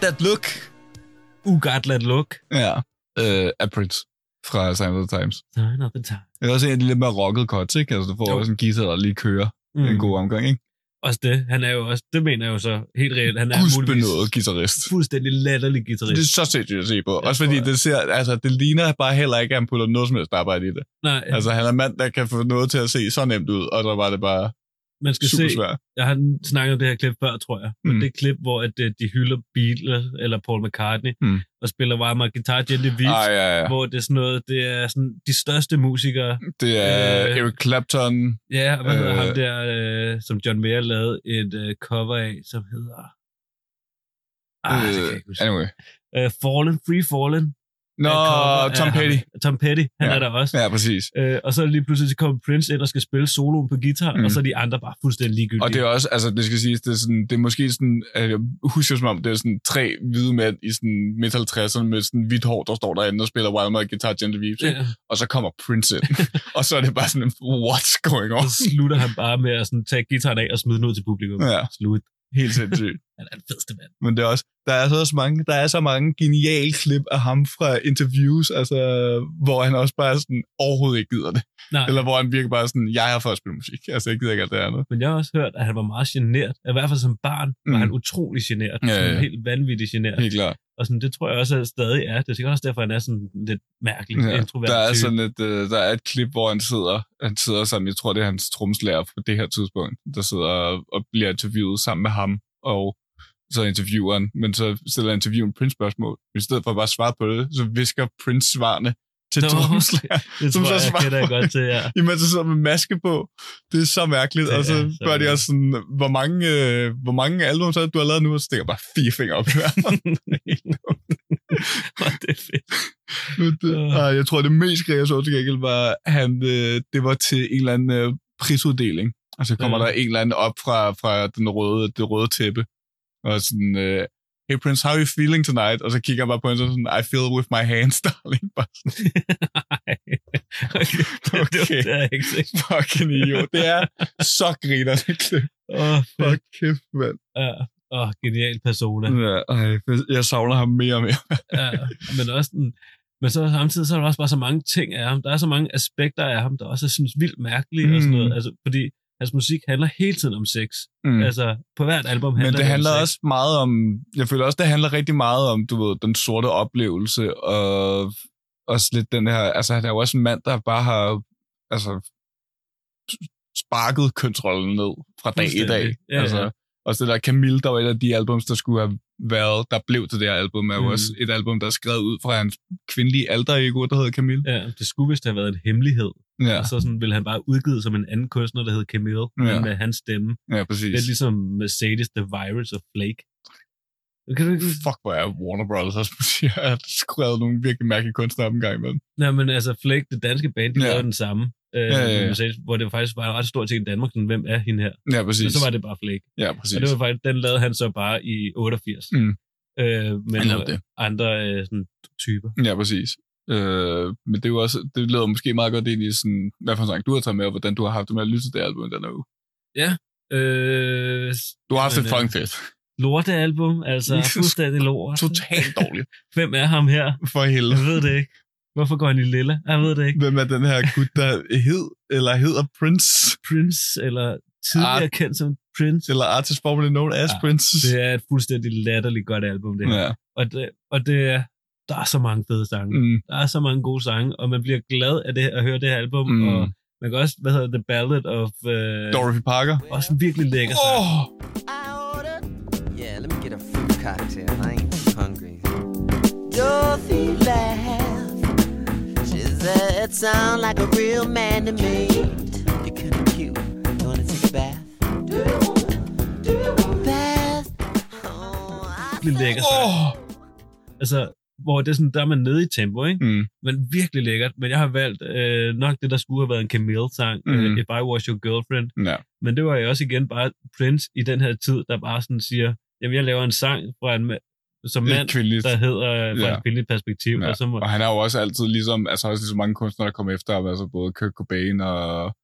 that look. You got that look. Ja. Øh, af Prince fra Sign of the Times. Sign of the time. Det er også en af de lidt mere rocket cuts, ikke? Altså, du får Jo. også en guitar, der lige kører mm. en god omgang, ikke? Også det. Han er jo også, det mener jeg jo så helt reelt. Han er muligvis guitarist. fuldstændig latterlig Det guitarist. er så sindssygt at se på. Jeg Også fordi tror, det ser, altså, det ligner bare heller ikke, at han putter noget som helst arbejde i det. Nej, Altså, han er mand, der kan få noget til at se så nemt ud, og så var det bare man skal super se, svært. jeg har snakket om det her klip før, tror jeg. Men Mm. det er klip, hvor at, øh, de hylder Beatles eller Paul McCartney, Mm. og spiller bare med guitar gently weeps, Ah, ja, ja. hvor det er sådan noget, det er sådan de største musikere. Det er Øh, Eric Clapton. Ja, og hvad hedder Øh. ham der, øh, som John Mayer lavede et øh, cover af, som hedder... Ah, Øh, anyway. Øh, Fallen, Free Fallen. Nå, cover Tom ham. Petty. Tom Petty, han Ja. er der også. Ja, præcis. Øh, og så lige pludselig kommer Prince ind og skal spille soloen på guitar, Mm. og så er de andre bare fuldstændig ligegyldige. Og det er også, altså det skal siges, det er, sådan, det er måske sådan, øh, jeg husker som om, det er sådan tre hvide mænd i sådan midt 50'erne med sådan hvidt hår, der står derinde og spiller Wild Mother Guitar Gentle Weeps, ja. og så kommer Prince ind, og så er det bare sådan, what's going on? Så slutter han bare med at sådan, tage gitaren af og smide den ud til publikum. Ja. Slut. Helt sindssygt. Han er den fedeste mand. Men det er også, der er så også mange, der er så mange geniale klip af ham fra interviews, altså, hvor han også bare sådan overhovedet ikke gider det. Nej, Eller hvor han virker bare sådan, jeg her for at spille musik. Altså, jeg gider ikke alt det andet. men jeg har også hørt, at han var meget genert. I hvert fald som barn var Mm. han utrolig genert. Ja, ja. Helt vanvittigt genert. Helt klart. Og sådan, det tror jeg også at stadig er. Det er sikkert også derfor, han er sådan lidt mærkelig, Ja, introvert der er type. sådan et, øh, der er et klip, hvor han sidder, han sidder sammen, jeg tror, det er hans tromslærer på det her tidspunkt, der sidder og bliver interviewet sammen med ham, og så interviewer han, men så stiller interviewen Prince spørgsmål. I stedet for bare at svare på det, så visker Prince svarene til Nå, tromslærer. Det som tror så jeg, jeg godt til, ja. Imens han sidder med maske på. Det er så mærkeligt. Det og så er så spørger de også sådan, hvor mange, øh, hvor mange album så du har lavet nu? Og så stikker bare fire fingre op i det er fedt. Det, Øh. jeg tror, det mest greve, jeg så til gengæld, var, han, øh, det var til en eller anden øh, prisuddeling. Og så kommer Ja. der en eller anden op fra, fra den røde, det røde tæppe. Og sådan, øh, hey Prince, how are you feeling tonight? Og så kigger jeg bare på hende sådan, I feel with my hands, darling. Bare sådan, Nej. Okay. Okay. Det, er ikke fucking idiot. Det er så griner, det klip. Åh. Fuck kæft, mand. Ja. Åh, genial persona. Ja, ej, jeg savner ham mere og mere. Ja. Men også den, men så samtidig så er der også bare så mange ting af ham. Der er så mange aspekter af ham, der også er synes vildt mærkelige mm. og sådan Mm. noget. Altså, fordi hans musik handler hele tiden om sex. Mm. Altså, på hvert album handler Men det om handler sex. også meget om, jeg føler også, det handler rigtig meget om, du ved, den sorte oplevelse, og også lidt den her, altså han er jo også en mand, der bare har, altså, sparket kønsrollen ned fra dag i dag. Ja, altså, ja. Også det der Camille, der var et af de albums, der skulle have været, der blev til det her album, er jo Mm. også et album, der er skrevet ud fra hans kvindelige alter ego, der hedder Camille. Ja, det skulle vist have været en hemmelighed. Ja. Og så sådan ville han bare udgivet som en anden kunstner, der hed Camille, Ja. med hans stemme. ja præcis. Lidt ligesom Mercedes The Virus of Flake. Fuck, hvor er Warner Brothers også musik. Jeg har skrevet nogle virkelig mærkelige kunstnere op en gang imellem. Nej, men altså Flake, det danske band, de Ja. ja. lavede den samme. Øh, ja, ja. med Mercedes, hvor det faktisk var en ret stor ting i Danmark, sådan, hvem er hende her? Ja, præcis. Men så var det bare Flake. Ja, præcis. Og det var faktisk, den lavede han så bare i 88. Mm. Øh, med nogle det. andre øh, sådan, typer. Ja, præcis. Øh, men det er jo også, det leder måske meget godt ind i sådan, hvad for en sang du har taget med, og hvordan du har haft det med at lytte til det album den her uge. Øh, Du har haft Jamen, det fucking fedt. Lortealbum, altså fuldstændig lort. Totalt dårligt. Hvem er ham her? For helvede. Jeg ved det ikke. Hvorfor går han i lilla? Jeg ved det ikke. Hvem er den her gut, der hed, eller hedder Prince, Prince, eller tidligere Art- kendt som Prince. eller artist formerly known as Ja, Prince? Det er et fuldstændig latterligt godt album, det her. Ja. Og, det, og det er, der er så mange fede sange. Mm. Der er så mange gode sange, og man bliver glad af det, at høre det her album. Mm. Og man kan også, hvad hedder The Ballad of... Uh, Dorothy Parker. også en virkelig lækker sang. Åh! Cocktail. I ain't too hungry. Dorothy laughed. She said, "It sound like a real man to me. You're kinda cute. You wanna take a bath? Do you want? Do you want bath? Oh, I lækker. Åh! Altså, hvor det er sådan, der er man nede i tempo, ikke? Mm. Men virkelig lækkert. Men jeg har valgt øh, nok det, der skulle have været en Camille-sang, mm. Øh, If I Was Your Girlfriend. Ja. Men det var jo også igen bare Prince i den her tid, der bare sådan siger, jamen jeg laver en sang fra en som mand, kvindeligt. der hedder fra Ja. et kvindeligt perspektiv. Ja. Og så må, Og han er jo også altid ligesom, altså også lige så mange kunstnere, der kommer efter ham, altså både Kurt Cobain og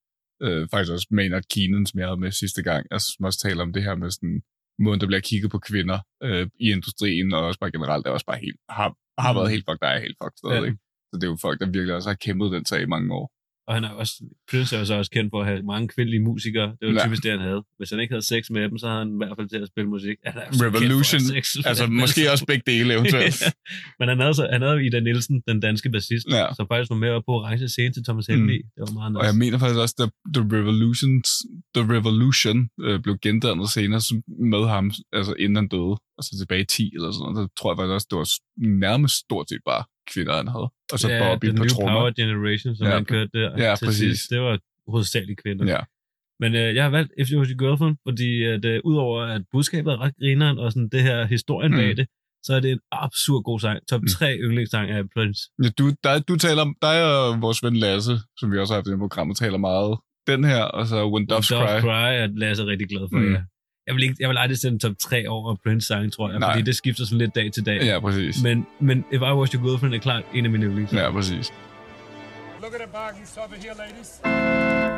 øh, faktisk også Maynard Keenan, som jeg havde med sidste gang, altså som også taler om det her med sådan, måden, der bliver kigget på kvinder øh, i industrien, og også bare generelt, er også bare helt, har, har været Mm. helt fucked, der er helt fucked stadig. Ja. Ja. Så det er jo folk, der virkelig også har kæmpet den sag i mange år. Og han er også, Prince er jo så også kendt for at have mange kvindelige musikere. Det var Ja. ja. typisk det, han havde. Hvis han ikke havde sex med dem, så havde han i hvert fald til at spille musik. Han er Revolution, sex. altså måske også begge dele eventuelt. Men han havde, så, han havde Ida Nielsen, den danske bassist, Ja. ja. som faktisk var med op på orange scene til Thomas Helmi. Mm. Det var meget Og jeg nice. mener faktisk også, at The Revolution, The Revolution øh, blev gendannet senere med ham, altså inden han døde, altså tilbage i 10 eller sådan noget. Der tror jeg faktisk også, det var nærmest stort set bare kvinder, han havde. Og så ja, Bobby på trommer. Power Generation, som Ja, han kørte der ja, til præcis. sidst. Det var hovedsageligt kvinder. Ja. Men øh, jeg har valgt Your Girlfriend, fordi at, øh, udover at budskabet er ret grineren, og sådan det her historien Mm. mm. bag det, så er det en absurd god sang. Top Mm. 3 yndlingssang af Prince. Ja, du, der, du taler om, dig og vores ven Lasse, som vi også har haft i det program, taler meget. Den her, og så When Doves Doves Cry. Cry er Lasse rigtig glad for, Mm. mm. ja. Jeg vil, ikke, jeg vil aldrig sende top 3 over Prince sang, tror jeg, Nej. fordi det skifter sådan lidt dag til dag. Ja, præcis. Men, men If I Was Your Girlfriend er klart en af mine yndlingssange. Ja, præcis. Look at the baggies over here, ladies.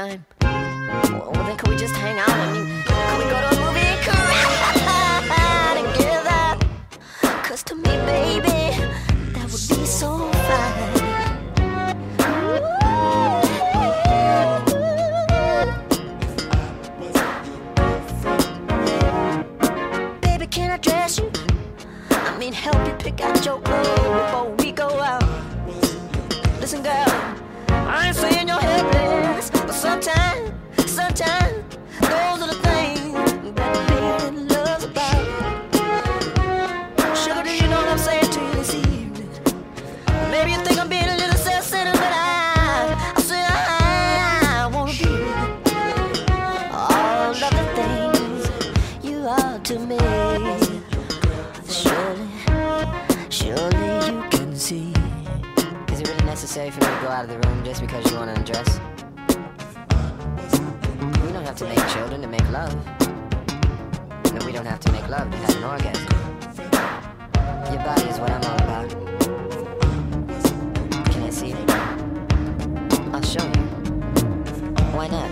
Sometime? Well, then could we just hang out? Necessary for me to go out of the room just because you want to undress? We don't have to make children to make love. And we don't have to make love to have an orgasm. Your body is what I'm all about. Can I see? It? I'll show you. Why not?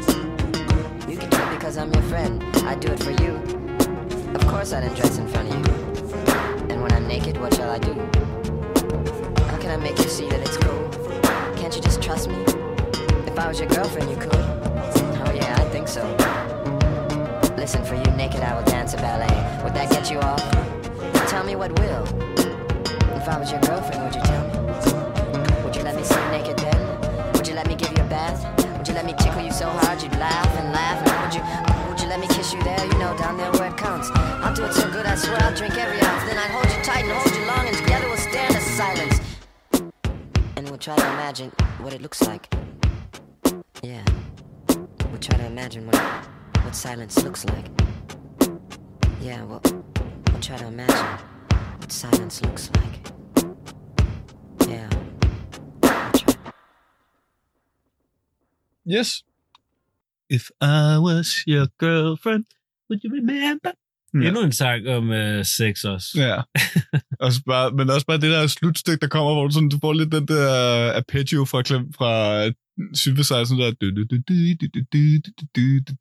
You can do it because I'm your friend. I'd do it for you. Of course I didn't in front of you. And when I'm naked, what shall I do? How can I make you see that it's cool? Can't you just trust me? If I was your girlfriend, you could. Oh yeah, I think so. Listen, for you naked, I will dance a ballet. Would that get you off? Tell me what will. If I was your girlfriend, would you tell me? Would you let me sit naked then? Would you let me give you a bath? Would you let me tickle you so hard you'd laugh and laugh? And would you, would you let me kiss you there? You know, down there where it counts. I'll do it so good, I swear I'll drink every We'll try to imagine what it looks like. Yeah. We'll try to imagine what what silence looks like. Yeah, well, we'll try to imagine what silence looks like. Yeah. Yes. If I was your girlfriend, would you remember? Ja. Endnu en sang om øh, sex også. Ja. også bare, men også bare det der slutstykke, der kommer, hvor du, sådan, du får lidt den der arpeggio fra, fra synthesizeren der,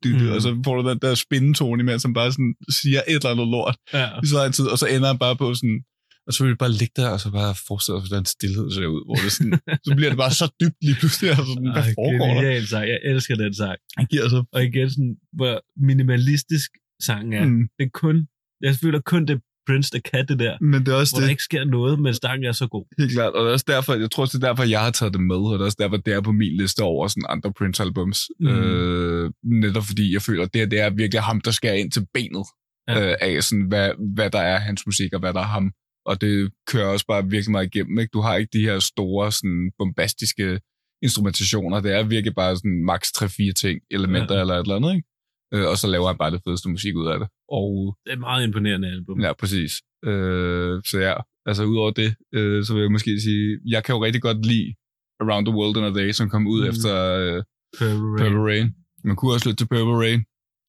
mm. og så får du den der spindetone imens, som bare sådan siger et eller andet lort ja. i så lang tid, og så ender han bare på sådan, og så vil det bare ligge der, og så bare forestille sig, hvordan stillhed ser ud, hvor det sådan, så bliver det bare så dybt lige pludselig, altså sådan, hvad foregår der? Sang, jeg elsker den sang. Han giver så. Og igen sådan, hvor minimalistisk sangen er. Mm. Det er kun, jeg føler kun, det Prince, der kan det der. Men det er også Hvor det. der ikke sker noget, men sangen er så god. Helt klart, og det er også derfor, jeg tror også, det er derfor, jeg har taget det med, og det er også derfor, det er på min liste over sådan andre Prince-albums. Mm. Øh, netop fordi jeg føler, at det, her, det er virkelig ham, der skal ind til benet Ja. øh, af, sådan, hvad, hvad der er hans musik, og hvad der er ham. Og det kører også bare virkelig meget igennem. Ikke? Du har ikke de her store, sådan, bombastiske instrumentationer. Det er virkelig bare sådan max 3-4 ting, elementer ja. eller et eller andet. Ikke? Øh, og så laver han bare det fedeste musik ud af det. Og Det er et meget imponerende album. Ja, præcis. Øh, så ja, altså udover det, øh, så vil jeg måske sige, jeg kan jo rigtig godt lide Around the World in a Day, som kom ud Mm. efter øh, Purple Rain. Purple Rain. Man kunne også lytte til Purple Rain.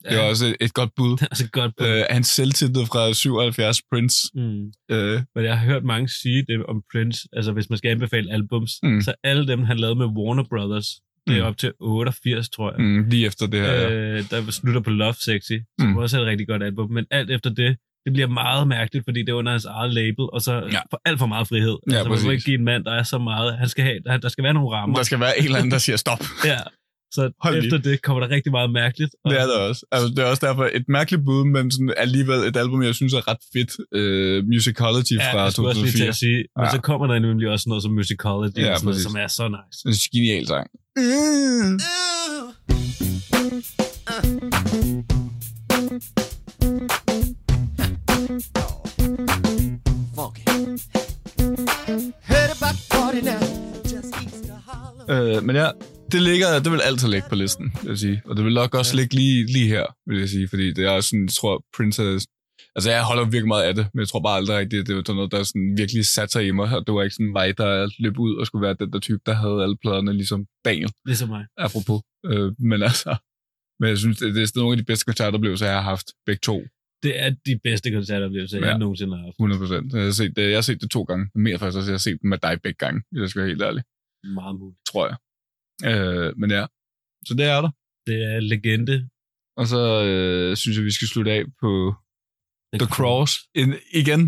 Ja. Det er også et, et godt bud. Det er altså godt på. Øh, hans selvtitel fra 77, Prince. Mm. Øh, Men jeg har hørt mange sige det om Prince. Altså, hvis man skal anbefale albums. Mm. så alle dem, han lavede med Warner Brothers, det er Mm. op til 88, tror jeg. mm, lige efter det her. Ja. øh, der slutter på Love Sexy, som Mm. også er et rigtig godt album. Men alt efter det, det bliver meget mærkeligt, fordi det er under hans eget label, og så Ja. for alt for meget frihed. Ja, altså, man må ikke give en mand, der er så meget. Han skal have, der, der skal være nogle rammer. Der skal være en eller anden, der siger stop. Ja. Så Hold lige. efter det kommer der rigtig meget mærkeligt. Og, Det er der også. Altså, det er også derfor et mærkeligt bud, men sådan alligevel et album, jeg synes er ret fedt. Øh, Musicology ja, fra jeg skulle også lige til 2004. at sige, men Ja. så kommer der nemlig også noget som Musicology, Ja, og sådan noget, som er så nice. Det er en genial sang. Of Harlem. Øh, men ja, det ligger, det vil altid ligge på listen, vil jeg sige. Og det vil nok også ligge lige, lige her, vil jeg sige, fordi det er sådan, jeg tror, Princess... Altså, jeg holder virkelig meget af det, men jeg tror bare aldrig rigtigt, at det var noget, der sådan virkelig satte sig i mig, og det var ikke sådan mig, der løb ud og skulle være den der type, der havde alle pladerne, ligesom Daniel, Ligesom mig. apropos. Øh, men altså, men jeg synes, det, det er nogle af de bedste koncertoplevelser, jeg har haft, begge to, Det er de bedste koncertoplevelser, jeg Ja. nogensinde har haft. 100 procent. Jeg, har set det- jeg har set det to gange, mere faktisk også, jeg har set dem med dig begge gange, hvis jeg skal være helt ærlig, Meget muligt. tror jeg. Øh, men ja, så det er der. Det er legende. Og så øh, synes jeg, vi skal slutte af på The Cross. En, igen,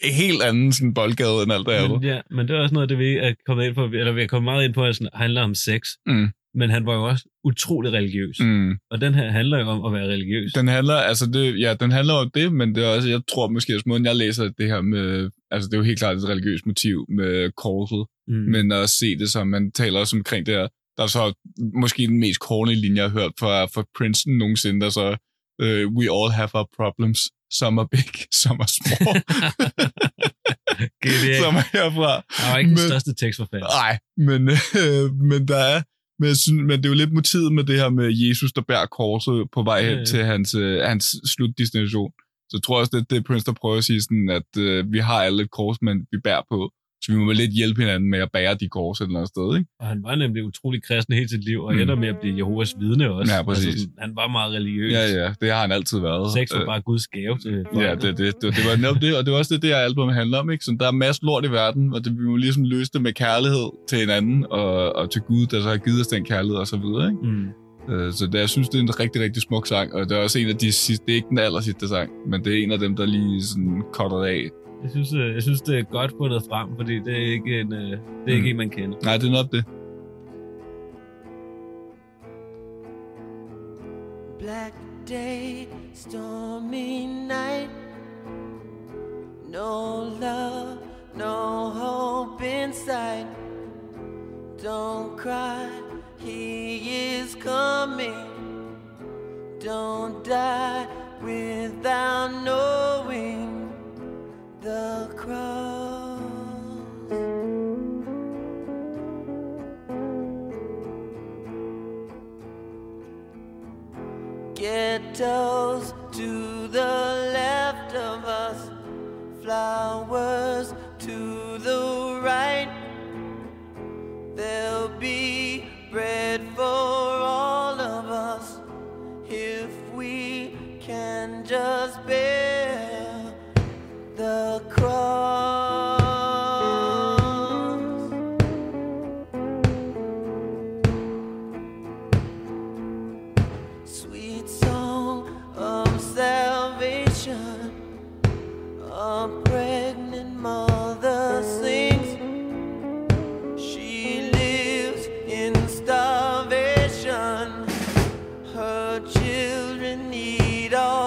en helt anden sådan, boldgade end alt det andet. Ja, men det er også noget, det vi er kommet ind på, eller vi er kommet meget ind på, at det handler om sex. Mm. Men han var jo også utrolig religiøs. Mm. Og den her handler jo om at være religiøs. Den handler, altså det, ja, den handler om det, men det er også, jeg tror måske, at måden jeg læser det her med, altså det er jo helt klart et religiøst motiv med korset, mm. men at se det som, man taler også omkring det her, der er så måske den mest corny linje, jeg har hørt fra, fra Princeton nogensinde, der så, uh, we all have our problems, small, Genialt. som er herfra. Han var ikke den Men- største tekstforfatter. Nej, men, øh, men der er, men, jeg synes, men det er jo lidt motivet med det her med Jesus, der bærer korset på vej hen Ja, ja. til hans, øh, hans slutdestination. Så jeg tror også, det er det, Prince der prøver at sige, sådan, at øh, vi har alle et kors, men vi bærer på Så vi må lidt hjælpe hinanden med at bære de kors et eller andet sted, ikke? Og han var nemlig utrolig kristen hele sit liv, og Mm. ender med at blive Jehovas vidne også. Ja, præcis. sådan, han var meget religiøs. Ja, ja, det har han altid været. Sex var Øh, bare Guds gave til folk. Ja, det, det, det, det var netop det, og det var også det, det her album handler om, ikke? Så der er masser lort i verden, og det, vi må ligesom løse det med kærlighed til hinanden, og, og til Gud, der så har givet os den kærlighed, og så videre, ikke? Mm. Øh, Så det, jeg synes, det er en rigtig, rigtig smuk sang, og det er også en af de sidste, det er ikke den aller sidste sang, men det er en af dem, der lige sådan cutter af. Jeg synes, øh, jeg synes, det er godt fundet frem, fordi det er ikke en, øh, det er ikke Mm. en, man kender. Nej, det er nok det. Black day, stormy night. No love, no hope inside. Don't cry, he is coming. Don't die without knowing the cross. Ghettos to the left of us, flowers to the right. There'll be bread for all of us if we can just bear the cross. Sweet song of salvation, a pregnant mother sings. She lives in starvation. Her children need all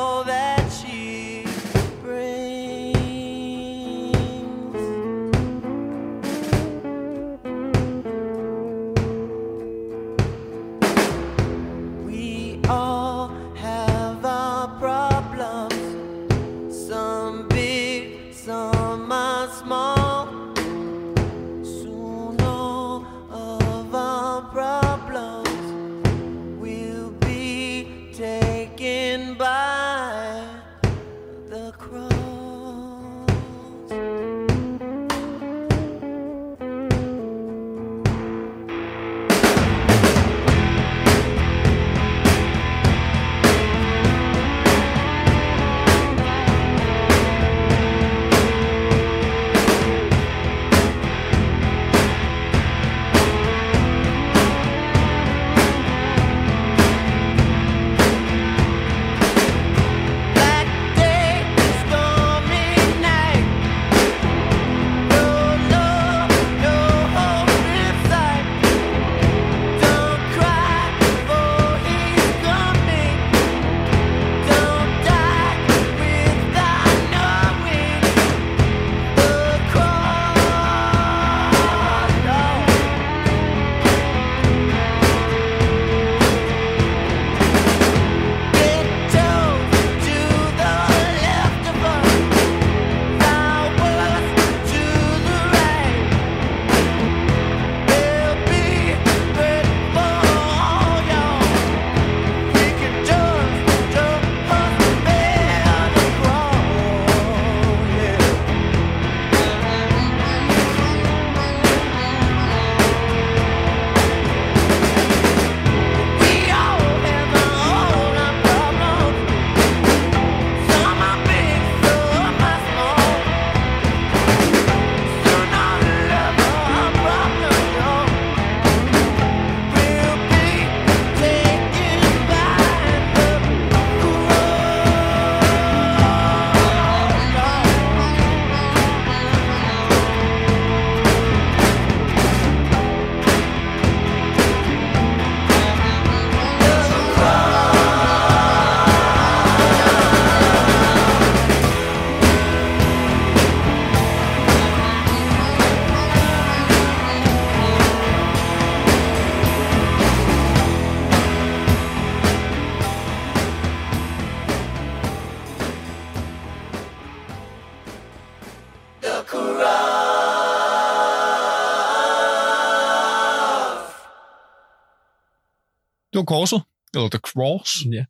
Korset, eller The Cross Ja.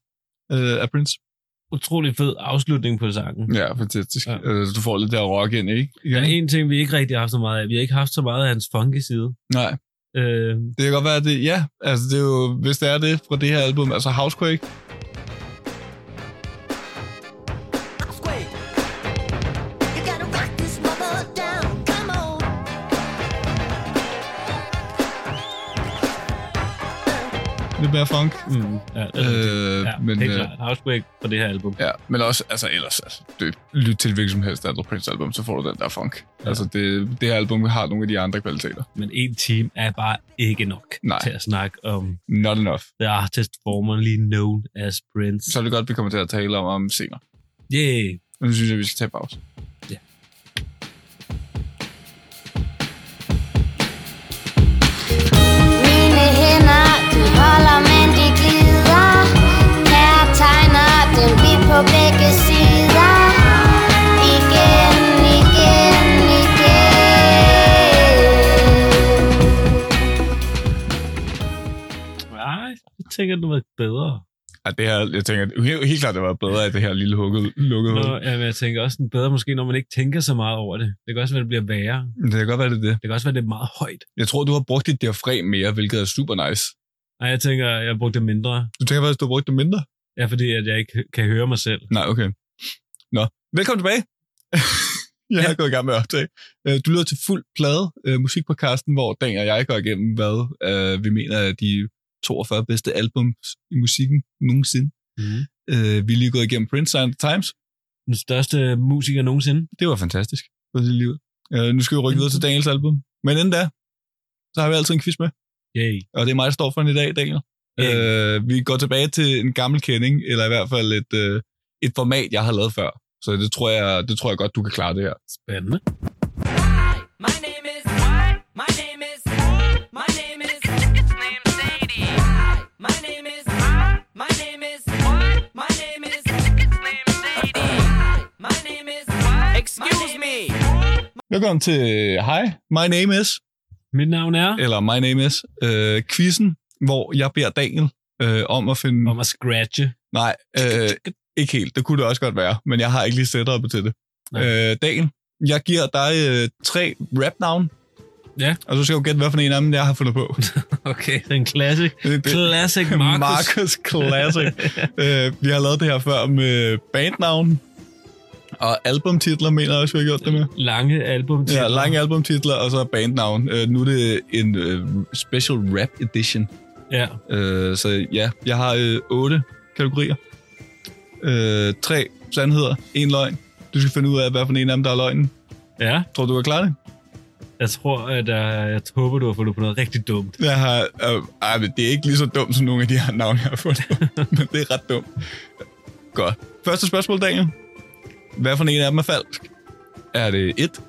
øh, af Prince. utrolig fed afslutning på sangen. Ja, fantastisk. Ja. Altså, du får lidt der rock ind, ikke? Der er en ting, vi ikke rigtig har haft så meget af. Vi har ikke haft så meget af hans funky side. Nej, Øh, det kan godt være, det... Ja, altså det er jo... Hvis det er det fra det her album, altså Housequake, lidt mere funk. mm, ja, det er. Øh, ja, men, helt øh, klart. Housequake på det her album. Ja, men også, altså ellers, altså, det, lyt til hvilket som helst andet Prince-album, så får du den der funk. Ja. Altså, det, det her album har nogle af de andre kvaliteter. Men en time er bare ikke nok Nej. til at snakke om Not enough. the artist formerly known as Prince. Så er det godt, vi kommer til at tale om, om senere. Yeah. Nu synes jeg, vi skal tage pause. Tænker, det var bedre. Ja, det her, jeg tænker, helt, helt klart, det var bedre, at det her lille hugget, lukkede. Nå, ja, men jeg tænker også, den bedre måske, når man ikke tænker så meget over det. Det kan også være, det bliver værre. Det kan godt være, det er det. Det kan også være, det er meget højt. Jeg tror, du har brugt dit diafragm mere, hvilket er super nice. Nej, jeg tænker, jeg brugte det mindre. Du tænker faktisk, du har brugt det mindre? Ja, fordi at jeg ikke kan høre mig selv. Nej, okay. Nå, velkommen tilbage. jeg har gået i gang med at optage. Øh, Du lytter til fuld plade øh, musikpodcasten, hvor Dan og jeg går igennem, hvad øh, vi mener er de 42 bedste albums i musikken nogensinde. Mm. Øh, vi er lige gået igennem Prince Sign the Times. Den største musiker nogensinde. Det var fantastisk. For det liv. Øh, nu skal vi rykke videre til Daniels album. Men inden da, så har vi altid en quiz med. Yay. Og det er mig, der står for den i dag, Daniel. Yay. Øh, vi går tilbage til en gammel kending, eller i hvert fald et, øh, et format, jeg har lavet før. Så det tror, jeg, det tror jeg godt, du kan klare det her. Spændende. My name is what? My name is Velkommen til Hi, my name is, Mit navn er eller My name is, øh, quizzen, hvor jeg beder Daniel øh, om at finde... om at scratche. Nej, øh, ikke helt. Det kunne det også godt være, men jeg har ikke lige setupet til det. Nej. Øh, Daniel, jeg giver dig øh, tre rap-navn, Ja. og så skal du gætte, hvad for en af dem, jeg har fundet på. Okay, det er en classic. Det- det- Classic Marcus. Marcus Classic. øh, vi har lavet det her før med bandnavn og albumtitler, mener jeg også, vi har gjort det med. Lange album. Ja, lange albumtitler, og så bandnavn. Øh, nu er det en øh, special rap edition. Ja. Øh, så ja, jeg har øh, otte kategorier. Øh, tre sandheder, en løgn. Du skal finde ud af, hvad for en af dem, der er løgnen. ja. Tror du, er klar det? Jeg tror, at uh, jeg håber, du har fundet på noget rigtig dumt. Jeg har, øh, ej, men det er ikke lige så dumt som nogle af de her navne, jeg har fundet. men det er ret dumt. Godt. Første spørgsmål, Daniel. Hvad for en af dem er falsk? Er det 1.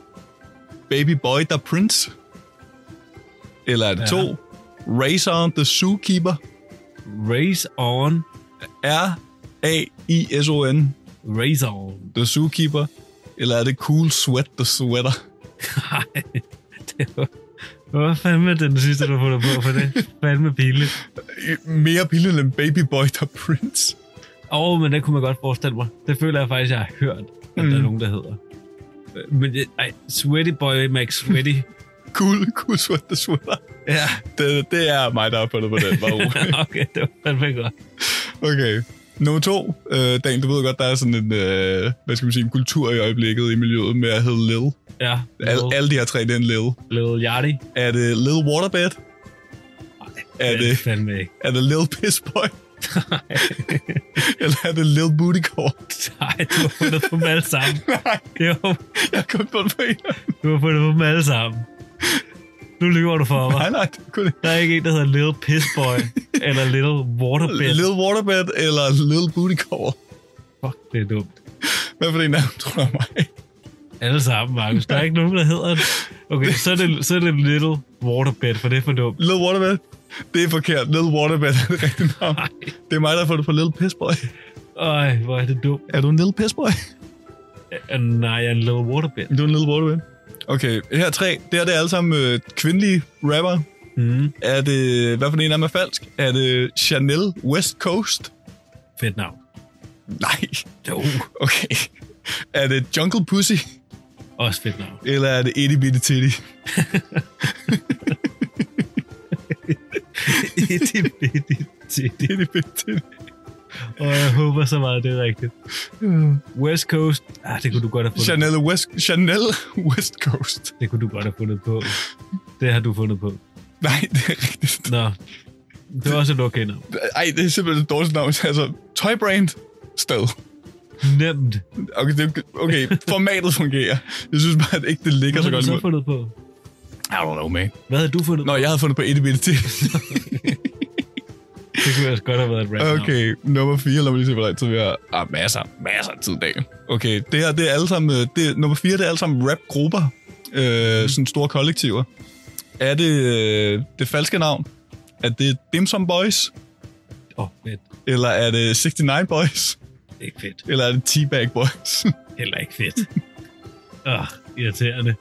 Baby Boy the Prince? Eller er det Ja. 2. Razor the Zookeeper? Race on. R-A-I-S-O-N Race on. The Zookeeper? Eller er det Cool Sweat the Sweater? Nej, det var... Hvad fanden den sidste, du har fundet på for det? Fandme pinligt. Mere billigt end Baby Boy the Prince. Åh, oh, men det kunne man godt forestille mig. Det føler jeg faktisk, jeg har hørt, at mm. der er nogen, der hedder. Men det, ej, Sweaty Boy Max Sweaty. Cool, cool Sweat the Sweater. ja, Det, det er mig, der har fundet på den. Bare okay, det var fandme godt. Okay. Nummer to. Øh, Dan, du ved godt, der er sådan en, øh, hvad skal man sige, en kultur i øjeblikket i miljøet med at hedde Lil. Ja, Al, alle de her tre, det er en Lil. Little Yachty. Er det Lil Waterbed? Er det, fandme ikke. er det Lil Piss Boy? Eller er det Lil Booty Core? Nej, du har fundet på dem alle sammen. Nej, Jo, jeg kom på det på en. du har fundet på dem alle sammen. Nu lyver du for mig. Nej, nej, det kunne det. Der er ikke en, der hedder Little Piss Boy, eller Little Waterbed. Lil Waterbed eller Lil Booty Core? Fuck, det er dumt. Hvad for en dem, tror jeg mig? Alle sammen, Markus. Der er ikke nogen, der hedder det. Okay, så er det, så er det Little Waterbed, for det er for dumt. Lil Waterbed? Det er forkert. Lil Waterbed er det rigtige navn. Det er mig, der har fået det på Lil Piss Boy. Øj, hvor er det dumt. Er du en Lil Piss Boy? Uh, nej, jeg er en Little Waterbed. Du er en Lil Waterbed. Okay, her er tre. Det er det alle sammen øh, kvindelige rapper. Mm. Er det, hvad for en af dem er falsk? Er det Chanel West Coast? Fedt navn. Nej. Jo. Okay. Er det Jungle Pussy, Også fedt navn. eller er det Itty Bitty Titty? Og jeg håber så meget, det er rigtigt. West Coast. Ah, det kunne du godt have fundet Chanel West, Chanel West Coast. Det kunne du godt have fundet på. Det har du fundet på. Nej, det er rigtigt. Nå. Det var også et okay navn. Ej, det er simpelthen et dårligt navn. Altså, Toy Brand sted. Nemt. Okay, det, okay, formatet fungerer. Jeg synes bare, at ikke det ligger Hvad så har du godt så fundet på? I don't know, man. Hvad havde du fundet Nå, jeg havde fundet på Itty Bitty Titty. Det kunne også godt have været et navn. Okay, nummer 4, lad mig lige se, hvor lang tid vi har. Ah, masser, masser af tid i dag. Okay, det her, det er alle sammen, øh, det, nummer 4, det er alle sammen rap-grupper. Øh, sådan store kollektiver. Er det øh, det falske navn? Er det Dim Sum Boys? Åh, oh, fedt. Eller er det 69 Boys? Ikke fedt. Eller er det Teabag Boys? Heller ikke fedt. Åh, oh, irriterende.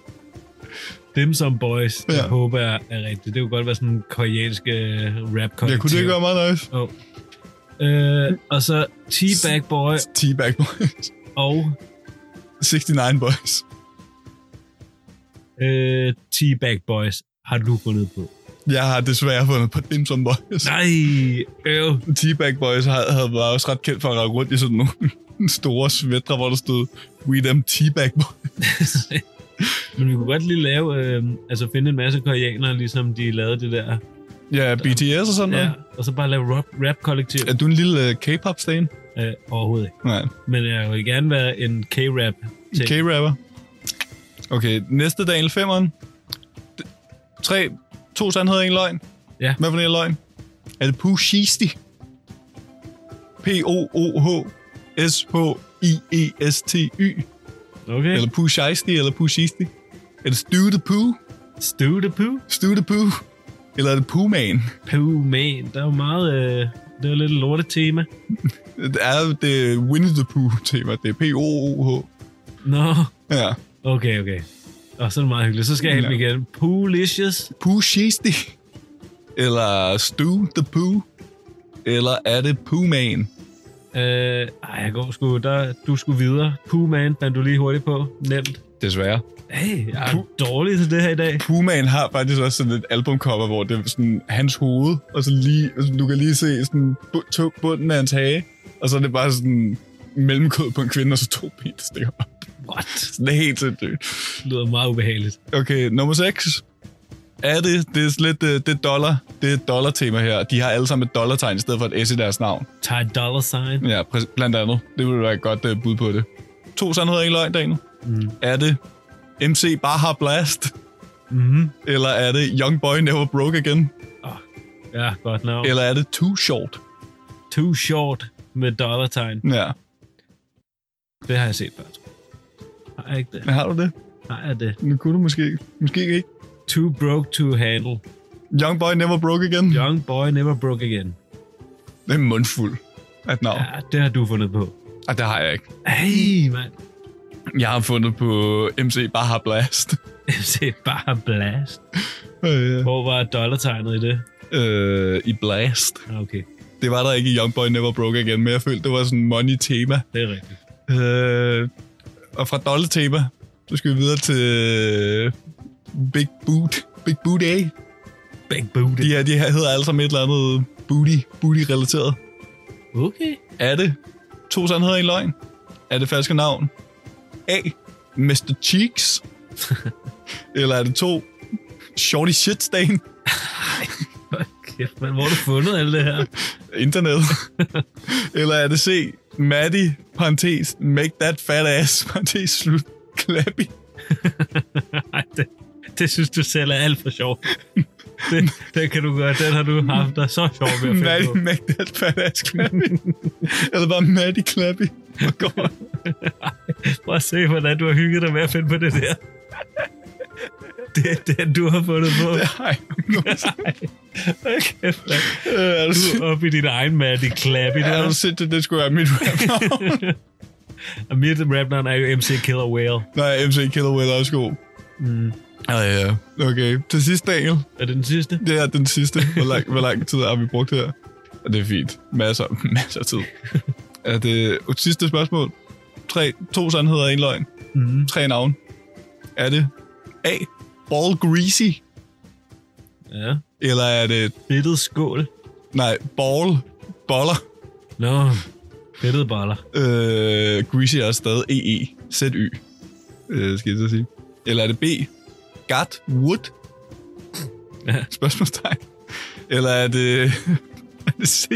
Dem som boys, ja. Jeg håber er rigtigt. Det kunne godt være sådan en koreanske rap ja, kunne det ikke være meget nice? Oh. Øh, og så Teabag Boy Teabag Boys. og 69 Boys. øh, Teabag Boys har du fundet på. Jeg har desværre fundet på Dim Sum Boys. Nej, øv. Teabag Boys havde, havde været også ret kendt for at rende rundt i sådan nogle store svætter, hvor der stod We them Teabag Boys. Men vi kunne godt lige lave, øh, altså finde en masse koreanere, ligesom de lavede det der. Ja, BTS og sådan noget. Ja, og så bare lave rap, rap-kollektiv. Er du en lille uh, K-pop-stan? Øh, overhovedet ikke. Nej. Men jeg vil gerne være en K-rap. K-rapper. Okay, næste dag i femmeren. D- Tre, to sandheder en løgn. Ja. Hvad for en løgn? Er det Pushisti? P-O-O-H-S-H-I-E-S-T-Y. Okay. Eller Pushisti, eller Pushisti. Er det Stu the Pooh? Stu the Pooh. Stu the Pooh? Eller er det Pooh Man? Pooh, man. Der er jo meget... Øh, det er lidt et lortet tema. Det er det Winnie the Pooh-tema. Det er P-O-O-H. Nå, Ja. okay, okay. Og så er det meget hyggeligt. Så skal jeg have Ja. igen. Poohlicious. Pushisti? Eller Stu the Pooh? Eller er det Pooh Man? Øh, ej, jeg går sgu... Der, du skulle videre. Pooh, man. Fandt du lige hurtigt på. Nemt. Desværre. Hey, jeg er Pooh. dårlig til det her i dag. Pumaen har faktisk også sådan et albumcover, hvor det er sådan hans hoved, og så lige, altså, du kan lige se sådan bu- to, bunden af hans hage, og så er det bare sådan mellemkød på en kvinde, og så to ben, der stikker op. What? Så det er helt sindssygt. Det lyder meget ubehageligt. Okay, nummer 6. Er det, det er lidt, det, det er dollar, det er et dollar-tema her. De har alle sammen et dollartegn i stedet for et S i deres navn. Ty Dollar Sign. Ja, præ- blandt andet. Det ville være et godt uh, bud på det. To sandheder en løgn, Daniel. Mm. Er det MC Baha Blast? Mm-hmm. Eller er det Young Boy Never Broke Again? Ja, godt navn. Eller er det Too Short? Too short med dollartegn. Ja. Det har jeg set før. Har jeg ikke det? Har du det? Har jeg det? Nu kunne du måske, måske ikke. Too broke to handle. Young Boy Never Broke Again? Young boy never broke again. Det er en mundfuld af et navn. Ja. Ja, det har du fundet på. Og det har jeg ikke. Hey, mand. Jeg har fundet på MC Baha Blast. Se bare blast. Øh, Hvor var dollartegnet i det? øh, I Blast. Okay, Det var der ikke i Young Boy Never Broke Again, men jeg følte, det var sådan en money-tema. det er rigtigt. Øh, og fra dollar-tema, så skal vi videre til Big Boot. Big Boot A. Big booty. De her, de her hedder alle sammen et eller andet booty, booty-relateret. Okay. Er det to sandheder en løgn? Er det falske navn? A. Mr. Cheeks? Eller er det to Shorty Shit Stain? Kæft, man, hvor har du fundet alt det her? Internet? Eller er det C. Maddie, parentes, make that fat ass, parentes, slut, klappy? Ej, det, det synes du selv er alt for sjovt. Det, den kan du gøre. Den har du haft dig så sjov med at finde Maddie, på. make that fat ass, klappy? Eller bare Maddie, klappy? Oh God. Prøv at se, hvordan du har hygget dig med at finde på det der. Det er den, du har fundet på. Det jeg ikke Kæft. Øh, du, er oppe i din egen Maddie Clappy. er du Der. sindssygt, det skulle være mit rap Og mit rapnavn er jo MC Killer Whale. Nej, MC Killer Will er også god. Mm. Ja, ja. Okay, til sidst, Daniel. Er det den sidste? Det er den sidste. Hvor lang, hvor lang tid har vi brugt her? Og det er fint. Masser, masser af tid. Er det et sidste spørgsmål? Tre, to sandheder og en løgn. Mm. Tre navn. Er det A. Ball Greasy? Ja. Eller er det... Fedtet skål. Nej, Ball Boller. Nå, fedtede boller. Øh, Greasy er stadig EE. Z-Y. Øh, skal jeg så sige. Eller er det B. Wood? Ja. Spørgsmålstegn. Eller er det... er det C.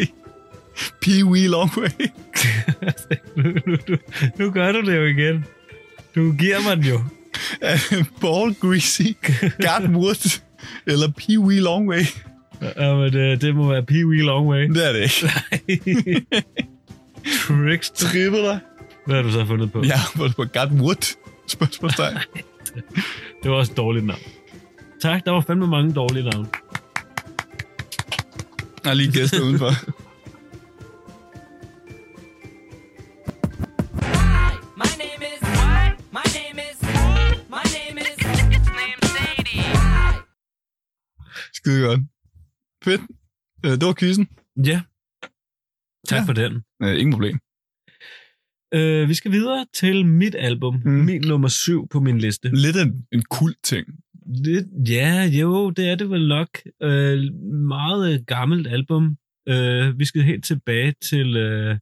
Pee Wee Longway? nu, nu, nu, nu gør du det jo igen. Du giver mig den jo. Ball Greasy? Got Wood? Eller Pee Wee Longway? Ja, men det, det må være Pee Wee Long Way. Det er det ikke. Tricks. Trippet dig. Hvad har du så fundet på? Ja, hvor det på Got Wood? Spørgsmålstegn. Det var også et dårligt navn. Tak, der var fandme mange dårlige navne. Der er lige gæster udenfor. My name is. My name is. My name is. It's named Sadie. Skide godt. Fedt. Øh, Det var quizzen. Ja. Tak Ja. ja. for den. Øh, ingen problem. Uh, vi skal videre til mit album. Mm. Min nummer syv på min liste. Lidt en, en kult ting. Lidt, ja, jo, det er det vel nok. Uh, meget øh, gammelt album. Uh, vi skal helt tilbage til uh,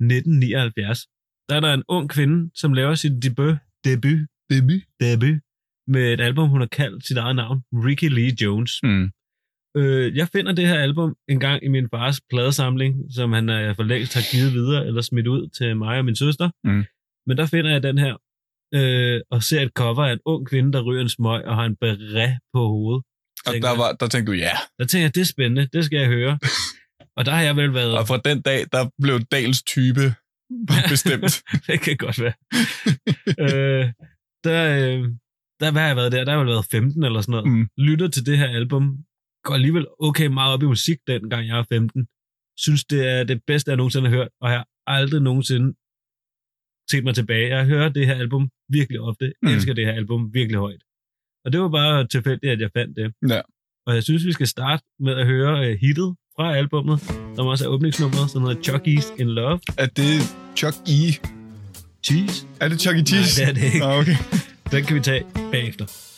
1979. Der er der en ung kvinde, som laver sit debut, debut, Debut. debut med et album, hun har kaldt sit eget navn, Ricky Lee Jones. Mm. Øh, jeg finder det her album en gang i min fars pladesamling, som han øh, for længst har givet videre eller smidt ud til mig og min søster. Mm. Men der finder jeg den her øh, og ser et cover af en ung kvinde, der ryger en smøg og har en beret på hovedet. Og der, var, der tænkte du, ja. Der tænker jeg, det er spændende, det skal jeg høre. og der har jeg vel været... Og fra den dag, der blev Dals type bestemt. det kan godt være. øh, der, øh, der, hvad har jeg været der? Der har jeg vel været 15 eller sådan noget. Mm. Lytter til det her album. Går alligevel okay meget op i musik, dengang jeg er 15. Synes, det er det bedste, jeg nogensinde har hørt. Og jeg har aldrig nogensinde set mig tilbage. Jeg hører det her album virkelig ofte. Mm. Elsker det her album virkelig højt. Og det var bare tilfældigt, at jeg fandt det. Ja. Og jeg synes, vi skal starte med at høre uh, hittet fra albummet, som også er åbningsnummeret, som hedder Chucky's in Love. er det Chuck E. Cheese. Er det Chuck E. Cheese? Nej, det er det ikke. Ah, okay. Den kan vi tage bagefter.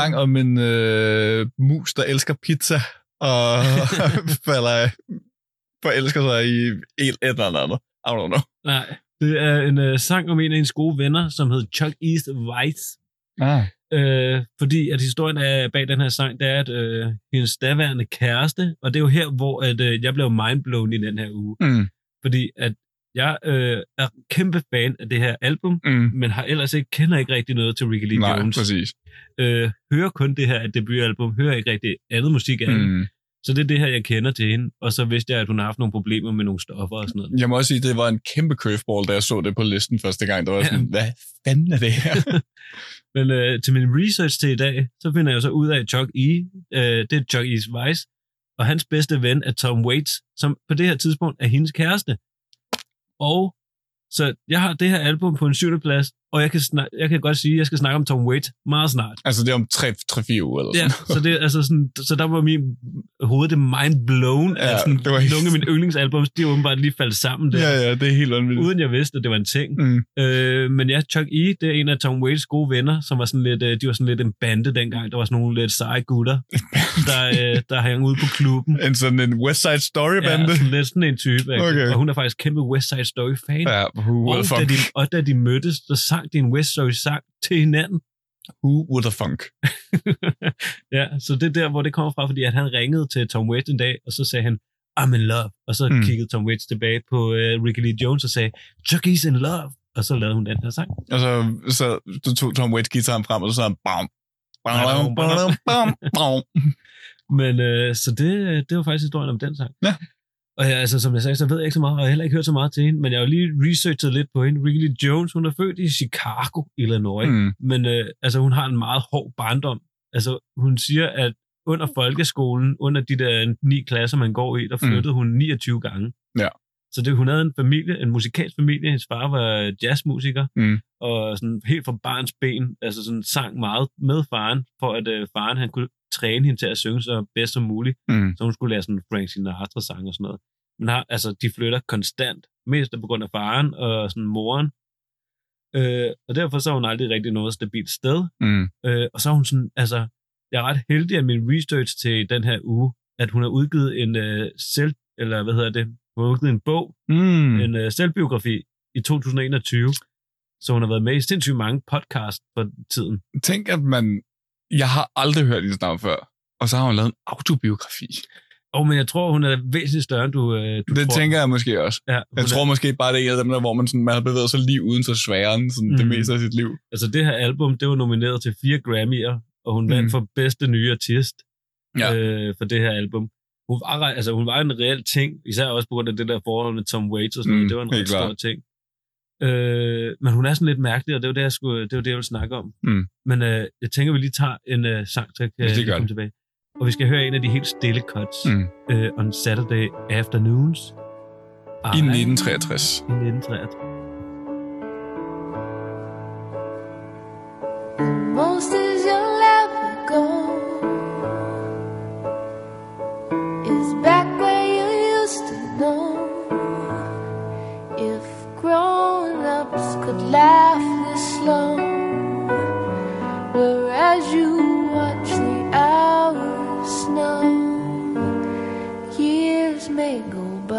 Sang om en øh, mus, der elsker pizza, og falder, forelsker sig i et eller andet. I don't know. Nej, det er en øh, sang om en af hendes gode venner, som hed Chuck East Weiss. Ah. Øh, fordi at historien er bag den her sang, det er, at øh, hendes daværende kæreste, og det er jo her, hvor at, øh, jeg blev mindblown i den her uge. Mm, Fordi at jeg øh, er kæmpe fan af det her album, mm. men har ellers ikke, kender ikke rigtig noget til Ricky Lee Nej, Jones. præcis. Øh, hører kun det her debutalbum, hører ikke rigtig andet musik af hende. Mm. Så det er det her, jeg kender til hende. Og så vidste jeg, at hun har haft nogle problemer med nogle stoffer og sådan noget. Jeg må også sige, at det var en kæmpe curveball, da jeg så det på listen første gang. Det var Ja. sådan, hvad fanden er det her? Men øh, til min research til i dag, så finder jeg så ud af, at Chuck E., øh, det er Chuck E's Weiss, og hans bedste ven er Tom Waits, som på det her tidspunkt er hendes kæreste. Og så jeg har det her album på en syvende plads, og jeg kan, snak- jeg kan godt sige, at jeg skal snakke om Tom Waits meget snart. altså, det er om 3-4 uger eller Ja, sådan. så, det, altså sådan, så der var min hoved det mind blown ja, Ja, sådan, det var nogle helt- af mine yndlingsalbums, de åbenbart lige faldt sammen der, Ja, ja, det er helt vanvittigt. uden jeg vidste, at det var en ting. Mm. Øh, men ja, Chuck E., det er en af Tom Waits gode venner, som var sådan lidt, øh, de var sådan lidt en bande dengang. Der var sådan nogle lidt seje gutter, der, øh, der hang ude på klubben. En sådan en West Side Story-bande. Ja, sådan lidt sådan en type. Okay. Og hun er faktisk kæmpe West Side Story-fan. Ja, who og, da de, og da de mødtes, så sang de en West Story-sang til hinanden. Who would have funk? ja, så det er der, hvor det kommer fra, fordi at han ringede til Tom Waits en dag, og så sagde han, I'm in love. Og så Mm. kiggede Tom Waits tilbage på uh, Ricky Lee Jones og sagde, Chuck E's in love. Og så lavede hun den her sang. Og så, så du tog Tom Waits guitaren frem, og så sagde han, bam, bam, bam, bam, bam. Men øh, så det, det var faktisk historien om den sang. Ja. Og ja, altså, som jeg sagde, så ved jeg ikke så meget, og jeg har heller ikke hørt så meget til hende, men jeg har jo lige researchet lidt på hende. Ricky Lee Jones, hun er født i Chicago, Illinois, mm. Mm. men øh, altså, hun har en meget hård barndom. Altså, hun siger, at under folkeskolen, under de der ni klasser, man går i, der Mm. flyttede hun 29 gange. Ja. Så det, hun havde en familie, en musikalsk familie. Hendes far var jazzmusiker, Mm. og sådan helt fra barns ben, altså sådan sang meget med faren, for at øh, faren han kunne træne hende til at synge så bedst som muligt. Mm. Så hun skulle lære sådan Frank Sinatra-sang og sådan noget. Men har, altså, de flytter konstant, mest på grund af faren og sådan moren. Øh, og derfor så har hun aldrig rigtig noget stabilt sted. Mm. Øh, og så er hun sådan, altså, jeg er ret heldig af min research til den her uge, at hun har udgivet en øh, selv, eller hvad hedder det, hun har udgivet en bog, Mm. en øh, selvbiografi i 2021, så hun har været med i sindssygt mange podcast for tiden. Tænk, at man... Jeg har aldrig hørt hendes navn før. Og så har hun lavet en autobiografi. Og men jeg tror, hun er væsentligt større, end du, øh, du Det tror. tænker jeg måske også. Ja, Jeg er- tror måske bare, det er en af dem der, hvor man, sådan, man har bevæget sig lige uden for sfæren sådan mm. det meste af sit liv. Altså det her album, det var nomineret til fire Grammy'er, og hun vandt Mm. for bedste nye artist Ja. øh, for det her album. Hun var, altså, hun var en reel ting, især også på grund af det der forhold med Tom Waits og sådan Mm, noget. Det var en ret stor ting. Øh, men hun er sådan lidt mærkelig, og det var det, jeg, skulle, det, var det, jeg ville snakke om. Mm. Men øh, jeg tænker, vi lige tager en øh, sang, så jeg kan komme tilbage. Og vi skal høre en af de helt stille cuts Mm. øh, on Saturday Afternoons. I 1963. I 1963. Most as you'll ever go is back where you used to know. If grown ups could laugh this slow, whereas you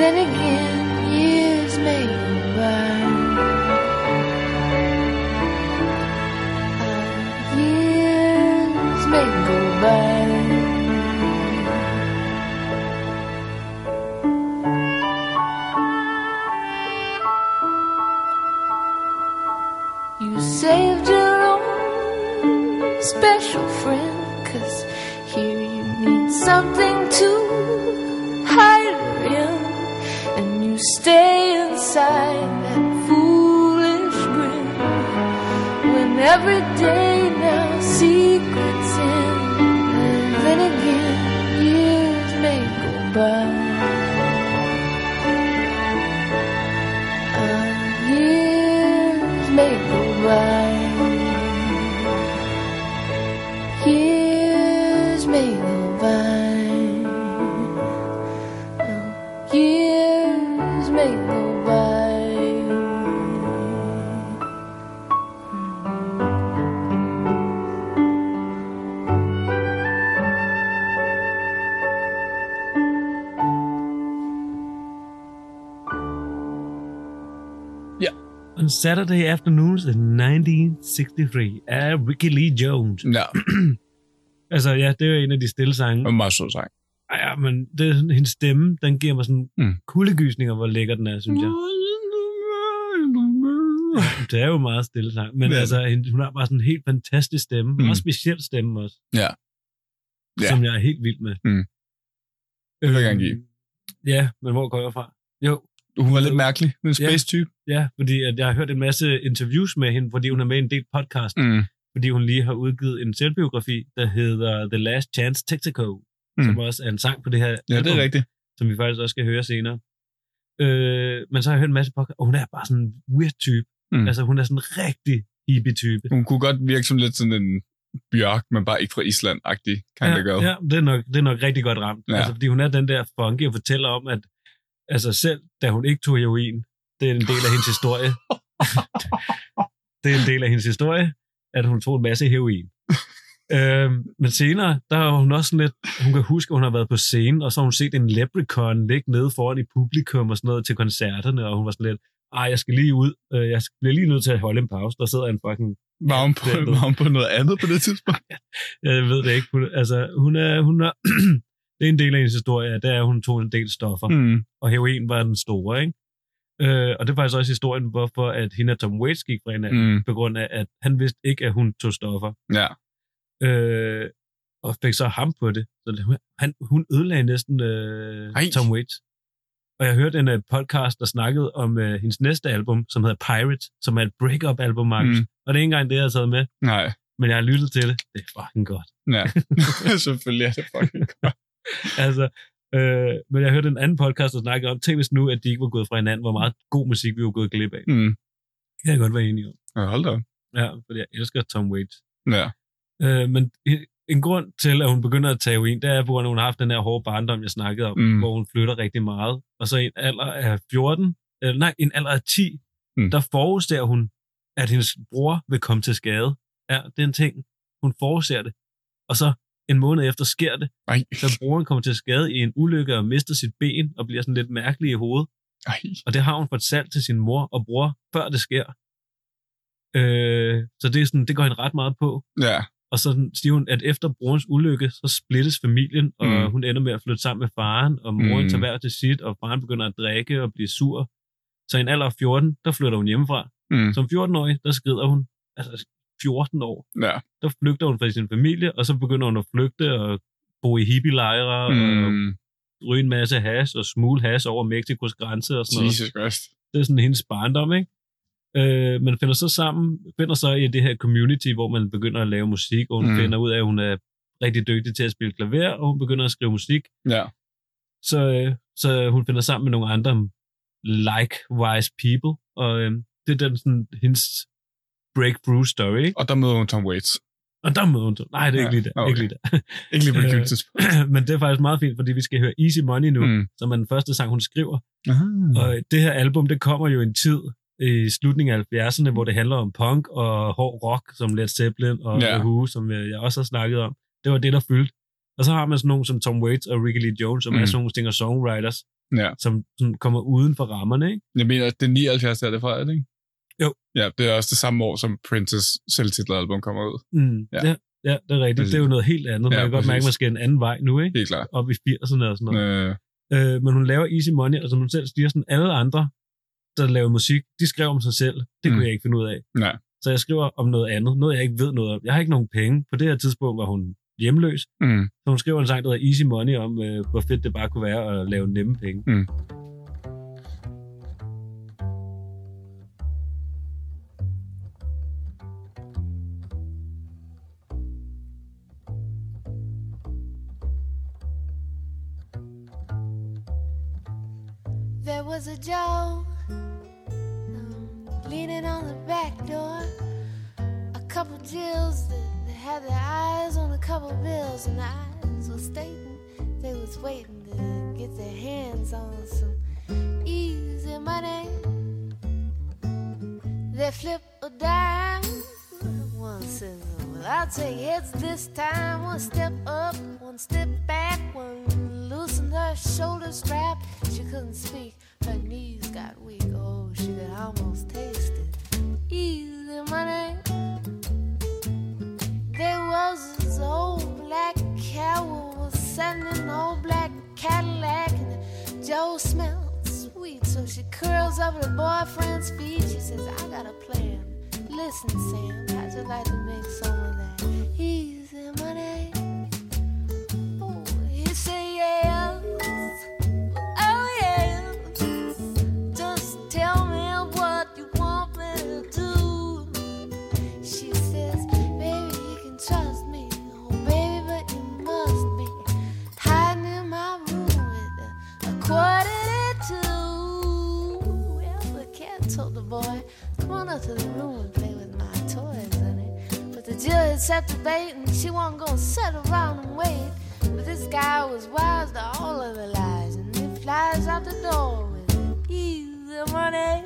then again, years may go by. Ah, years may go by. You saved your own special friend, cause here you need something stay inside that foolish grin. When every day now, secrets in. And then again, years may go by. On Saturday Afternoons in 1963 af Ricky Lee Jones. Ja, Altså, ja, det er en af de stille sange. en meget sød sang. Ej, ja, men det, hendes stemme, den giver mig sådan Mm. kuldegysninger, hvor lækker den er, synes jeg. Det er jo meget stille sang, men er altså, hun har bare sådan en helt fantastisk stemme. Mm. Også speciel stemme også, Ja. Ja. som jeg er helt vild med. Mm. Det vil jeg gerne give. Øhm, Ja, men hvor går jeg fra? Jo, Hun var lidt mærkelig, en Ja. space-type. ja, fordi at jeg har hørt en masse interviews med hende, fordi hun er med i en del podcast, Mm. fordi hun lige har udgivet en selvbiografi, der hedder The Last Chance Texaco, Mm. som også er en sang på det her Ja, det album. er rigtigt. som vi faktisk også skal høre senere. Øh, men så har jeg hørt en masse podcast, og hun er bare sådan en weird type. Mm. Altså, hun er sådan en rigtig hippie-type. Hun kunne godt virke som lidt sådan en bjørk, men bare ikke fra Island-agtig kind of ja, girl. ja, det er, nok, det er nok rigtig godt ramt. Ja. Ja. Altså, fordi hun er den der funky og fortæller om, at altså selv da hun ikke tog heroin, det er en del af hendes historie. det er en del af hendes historie, at hun tog en masse heroin. øhm, men senere, der har hun også sådan lidt, hun kan huske, at hun har været på scenen, og så har hun set en leprechaun ligge nede foran i publikum og sådan noget til koncerterne, og hun var sådan lidt, ej, jeg skal lige ud, øh, jeg bliver lige nødt til at holde en pause, der sidder en fucking Var hun, på, var hun på noget andet på det tidspunkt? Jeg ved det ikke. Altså, hun er, hun er, det er en del af hendes historie, at det er, at hun tog en del stoffer, mm. Og heroin var den store, ikke? Øh, og det er faktisk også historien, hvorfor at hende og Tom Waits gik fra hinanden, mm. På grund af, at han vidste ikke, at hun tog stoffer, Ja. øh, og fik så ham på det. Så han, hun ødelagde næsten øh, Ej. Tom Waits. Og jeg hørte en uh, podcast, der snakkede om uh, hendes næste album, som hedder Pirate, som er et break-up-album, Markus. Mm. Mm. Og det er ikke engang det, jeg har taget med, Nej. men jeg har lyttet til det. Det er fucking godt. Ja. Selvfølgelig er det fucking godt. altså, øh, men jeg hørte en anden podcast, der snakkede om, tænk hvis nu, at de ikke var gået fra hinanden, hvor meget god musik vi var gået glip af. Mm. Det kan jeg godt være enig om. Ja, hold da. Ja, fordi jeg elsker Tom Waits. Ja. Øh, men en grund til, at hun begynder at tage heroin, det er, på grund af, at hun har haft den her hårde barndom, jeg snakkede om, Mm. hvor hun flytter rigtig meget. Og så i en alder af 14, eller nej, en alder af 10, Mm. mm. der forudser hun, at hendes bror vil komme til skade. Ja, det er en ting. Hun forudser det. Og så en måned efter sker det, Ej. så broren kommer til skade i en ulykke og mister sit ben og bliver sådan lidt mærkelig i hovedet. Ej. Og det har hun fortalt til sin mor og bror, før det sker. Øh, så det, er sådan, det går hende ret meget på. Ja. Og så siger hun, at efter brorens ulykke, så splittes familien, og Mm. hun ender med at flytte sammen med faren, og moren mm. tager hver til sit, og faren begynder at drikke og blive sur. Så i en alder af 14, der flytter hun hjemmefra. Mm. Som 14-årig, der skrider hun, altså 14 år, Ja. der flygter hun fra sin familie, og så begynder hun at flygte og bo i hippie-lejre, og Mm. ryge en masse has og smule has over Mexikos grænse og sådan noget. Jesus Christ. Det er sådan hendes barndom, ikke? Øh, man finder så sammen, finder så i det her community, hvor man begynder at lave musik, og hun mm. finder ud af, at hun er rigtig dygtig til at spille klaver, og hun begynder at skrive musik. Ja. Så, øh, så hun finder sammen med nogle andre likewise people, og øh, det er den sådan, hendes breakthrough story, ikke? Og der møder hun Tom Waits. Og der møder hun, nej, det er Ja, ikke lige der, okay. ikke lige der. Ikke lige på det Øh, tidspunkt. Men det er faktisk meget fint, fordi vi skal høre Easy Money nu, Mm. som er den første sang, hun skriver. Ah. Og det her album, det kommer jo en tid i slutningen af 70'erne, hvor det handler om punk og hård rock, som Led Zeppelin og Ja. The Who, som øh, jeg også har snakket om. Det var det, der fyldte. Og så har man sådan nogen som Tom Waits og Ricky Lee Jones, som mm. er sådan nogle singer-songwriters, Ja. som, som kommer uden for rammerne, ikke? Jeg mener, at det er 79, der er det fra, er det ikke? Jo. Ja, det er også det samme år, som Princes selvtitlet album kommer ud. Mm. Ja. Ja. ja, det er rigtigt. Præcis. Det er jo noget helt andet. Man Ja, kan godt mærke, at præcis. man skal en anden vej nu, ikke? Helt klart. Op i 80'erne og sådan noget. Øh, Øh, men hun laver Easy Money, og som hun selv siger, sådan alle andre, der laver musik, de skriver om sig selv. Det kunne Mm. jeg ikke finde ud af. nej. Så jeg skriver om noget andet, noget jeg ikke ved noget om. Jeg har ikke nogen penge. På det her tidspunkt var hun hjemløs, Mm. så hun skriver en sang, der hedder Easy Money, om øh, hvor fedt det bare kunne være at lave nemme penge. Mm. Couple bills, and the eyes were stating they was waiting to get their hands on some easy money. They flip a dime. One says, Well, I'll take heads this time. One step up, one step back, one loosened her shoulder strap. She couldn't speak, her knees got weak. Oh, she could almost taste it. Easy old black cow was an old black Cadillac, and Joe smelled sweet, so she curls up her boyfriend's feet. She says, I got a plan. Listen, Sam, how'd you like to make some of that easy money? Oh, he say yes. Come to the room and play with my toys, honey. But the had set the bait and she wasn't gonna sit around and wait. But this guy was wise to all of the lies and he flies out the door with easy money.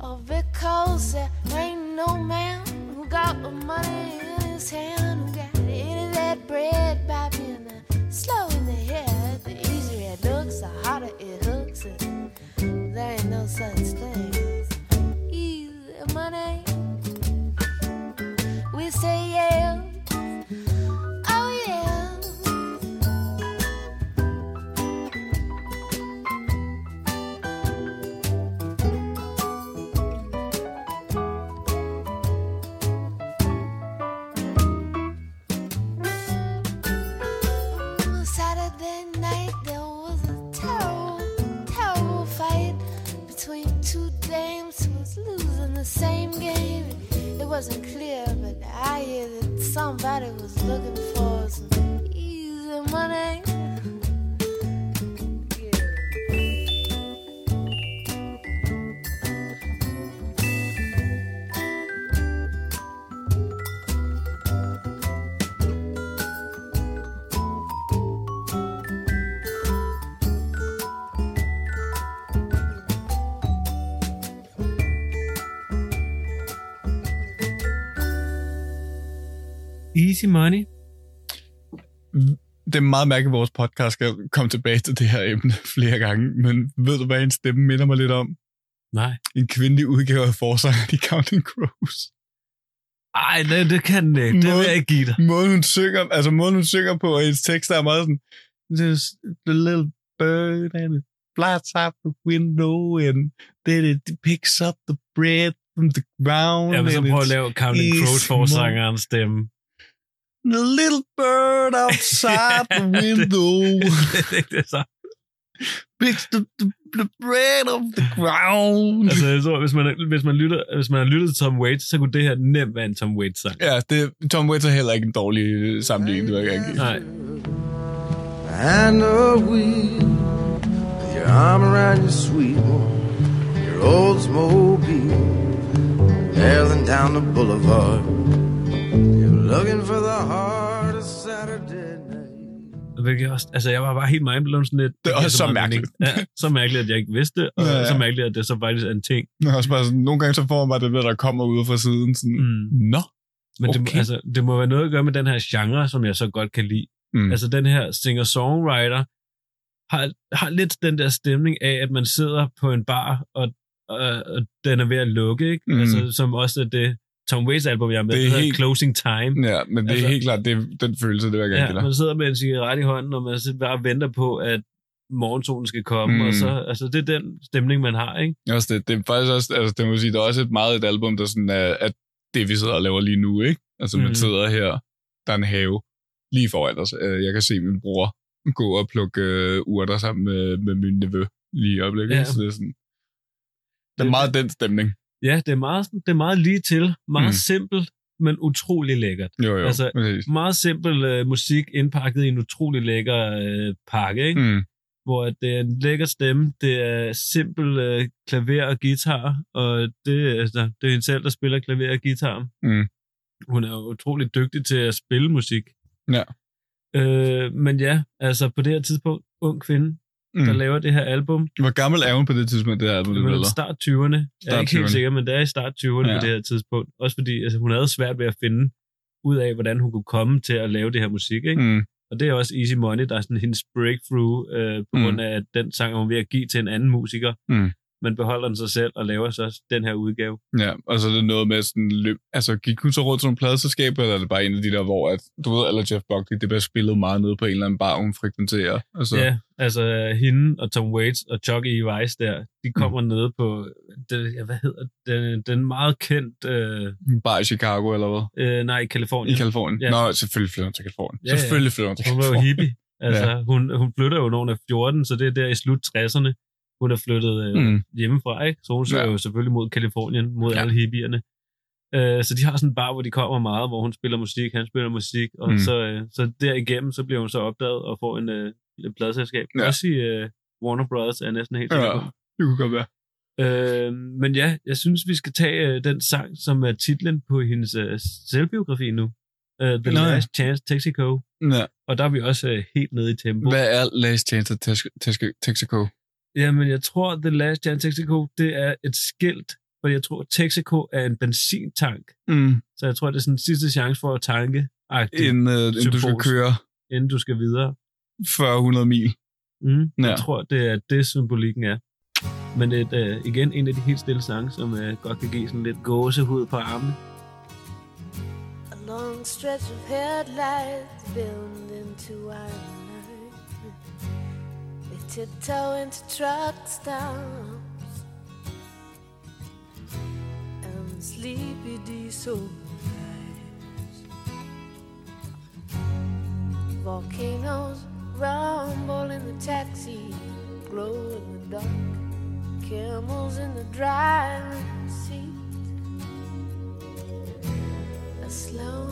Oh, because there ain't no man who got the money in his hand, who got any of that bread by being slow in the head. The easier it looks, the harder it hooks. And there ain't no such thing money. We say yeah. Same game. It wasn't clear, but I hear that somebody was looking for some easy money. Easy money. Det er meget mærkeligt, at vores podcast skal komme tilbage til det her emne flere gange, men ved du, hvad en stemme minder mig lidt om? Nej. En kvindelig udgave af forsangeren i Counting Crows. Ej, det, det kan den ikke. Det vil jeg ikke give dig. Måden hun synger, altså måden hun synger på, og hendes tekster er meget sådan, This the little bird and it flies out the window and then it picks up the bread from the ground. Jeg vil så and prøve at lave Counting Crows forsangerens stemme. The little bird outside the window det er picks the, the, the bread off the ground. Altså, jeg tror, hvis man, hvis, man lytter, hvis man har lyttet til Tom Waits, så kunne det her nemt være en Tom Waits-sang. Ja, det, Tom Waits er heller ikke en dårlig øh, sammenligning, det vil jeg ikke give. Nej. And a wheel with your arm around your sweet one, your Oldsmobile, barreling down the boulevard. Looking for the heart of Saturday night. Hvilket også, altså, jeg var bare helt mindblown sådan lidt. Det er også så meget mærkeligt. Ja, så mærkeligt, at jeg ikke vidste det, og Ja, ja, så mærkeligt, at det så faktisk er en ting. Men også bare sådan, nogle gange så får man bare det der, der kommer ud fra siden. Sådan, Mm. Nå, Men okay. Det, altså, det må være noget at gøre med den her genre, som jeg så godt kan lide. Mm. Altså den her singer-songwriter har, har lidt den der stemning af, at man sidder på en bar, og, og, og den er ved at lukke, ikke? Mm. Altså, som også er det Tom Waits album, jeg er med, Det det er hedder helt- Closing Time. Ja, men det er Altså- helt klart det, er den følelse, det vil jeg gerne Ja, give dig. man sidder med en cigaret i hånden, og man bare venter på, at morgensolen skal komme, Mm. mm. og så, altså det er den stemning, man har, ikke? Også det, det er faktisk også, altså det må sige, det er også et meget et album, der sådan er, at det vi sidder og laver lige nu, ikke? Altså man Mhm. sidder her, der er en have lige foran os. Øh, Jeg kan se min bror gå og plukke øh, urter sammen med, med min nevø lige i øjeblikket. Ja. Så det er sådan, det er Det- meget den stemning. Ja, det er meget, det er meget lige til, meget Mm. simpelt, men utrolig lækkert. Jo, jo. Altså, præcis. Meget simpel øh, musik indpakket i en utrolig lækker øh, pakke, ikke? Mm. hvor det er en lækker stemme, det er simpel øh, klaver og guitar, og det, altså, det er hende selv, der spiller klaver og guitar. Mm. Hun er jo utrolig dygtig til at spille musik. Ja. Øh, men ja, altså på det her tidspunkt, ung kvinde, mm. der laver det her album, Hvor gammel er hun på det tidspunkt, det her album, det eller? start 20'erne. Jeg er ikke helt 20'erne. sikker, men det er i start 20'erne Ja. på det her tidspunkt. Også fordi altså, hun havde svært ved at finde ud af, hvordan hun kunne komme til at lave det her musik. Ikke? Mm. Og det er også Easy Money, der er sådan hendes breakthrough, øh, på Mm. grund af, at den sang er hun ved at give til en anden musiker, Mm. Men beholder den sig selv og laver så den her udgave. Ja, og så er det noget med sådan løb. Altså, gik hun så rundt til nogle pladeselskaber, eller er det bare en af de der, hvor at, du ved, eller Jeff Buckley, det bliver spillet meget nede på en eller anden bar, hun frekventerer. Altså, Ja, altså hende og Tom Waits og Chuck E. Weiss der, de kommer mm. nede på, det, ja, hvad hedder den, den meget kendt, øh, bar i Chicago, eller hvad? øh, nej, i Kalifornien. I Kalifornien. Ja. Nå, selvfølgelig flytter hun til Kalifornien. Ja. Selvfølgelig flytter hun til Hun var jo Kalifornien. hippie. Altså, ja. hun, hun flytter jo, når hun er 14, så det er der i slut 60'erne, hun er flyttet øh, Mm. mm. hjemmefra, ikke? Så hun søger Ja. ja. jo selvfølgelig mod Kalifornien, mod Ja. ja. alle hippierne. Øh, så de har sådan en bar, hvor de kommer meget, hvor hun spiller musik, han spiller musik, og Mm. så, øh, så derigennem, så bliver hun så opdaget og får en, øh, et pladselskab. Ja. Ja. Også i øh, Warner Brothers, er næsten helt sikker Ja, det kunne godt være. Øh, men ja, jeg synes, vi skal tage øh, den sang, som er titlen på hendes øh, selvbiografi nu. Uh, The Nå ja. Last Chance Texaco. Ja. Og der er vi også øh, helt nede i tempo. Hvad er Last Chance Texaco? Jamen, jeg tror, The Last Chance Texaco, det er et skilt, for jeg tror, Texaco er en benzintank. Mm. Så jeg tror, det er sådan en sidste chance for at tanke, Inden, øh, inden du skal køre inden du skal videre. 40-100 mil. Mm, Ja. Jeg tror, det er det, symbolikken er. Men et, øh, igen en af de helt stille sange, som øh, godt kan give sådan lidt gåsehud på armene. A long stretch of headlights filmed into our tiptoe into truck stops and sleepy diesel lights. Volcanoes rumble in the taxi, glow in the dark. Camels in the driving seat a slow,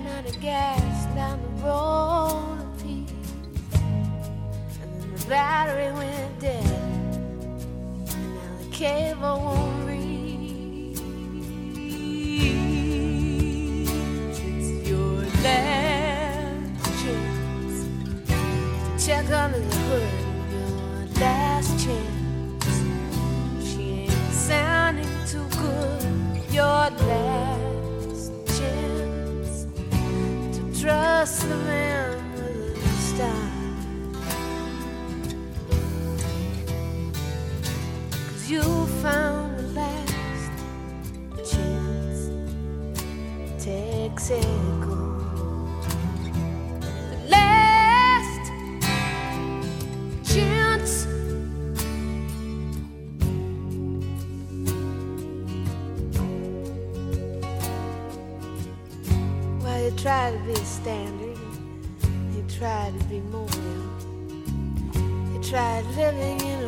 ran out of gas down the road of peace, and then the battery went dead, and now the cable won't reach. It's your last chance to check under the tried living in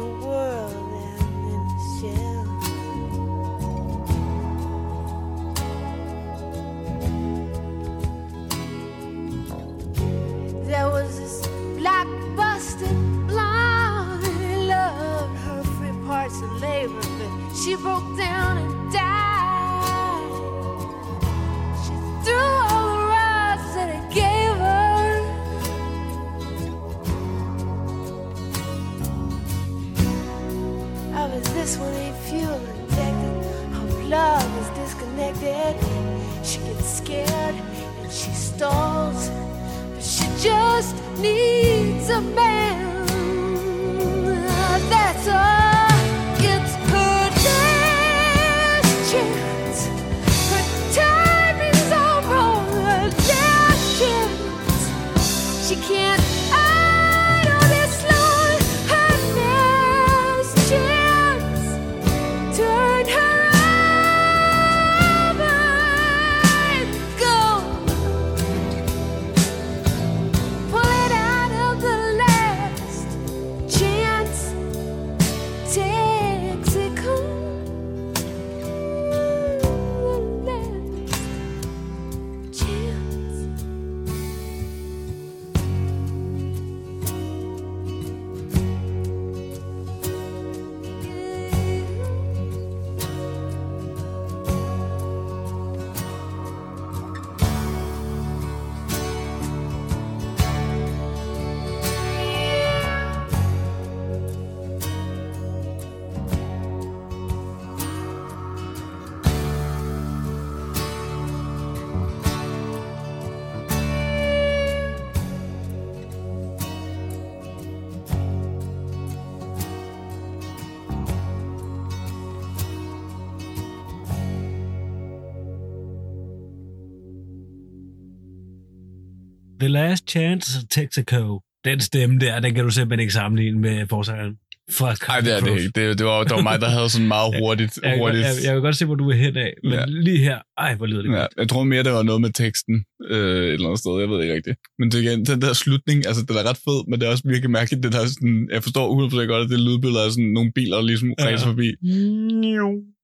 The Last Chance Texaco. Den stemme der, den kan du simpelthen ikke sammenligne med forsangeren. Fuck. Nej, det er det ikke. Det, det, var, det var mig, der havde sådan meget hurtigt. Jeg, jeg, hurtigt. jeg, jeg, vil godt se, hvor du er hen af, men Ja. lige her, ej, hvor lyder det Ja, godt. jeg tror mere, det var noget med teksten øh, et eller andet sted. Jeg ved ikke rigtigt. Men det, igen, den der slutning, altså den er ret fed, men det er også virkelig mærkeligt. Det der, er sådan, jeg forstår 100% godt, at det lydbillede er sådan nogle biler, der ligesom Ja. ræser forbi.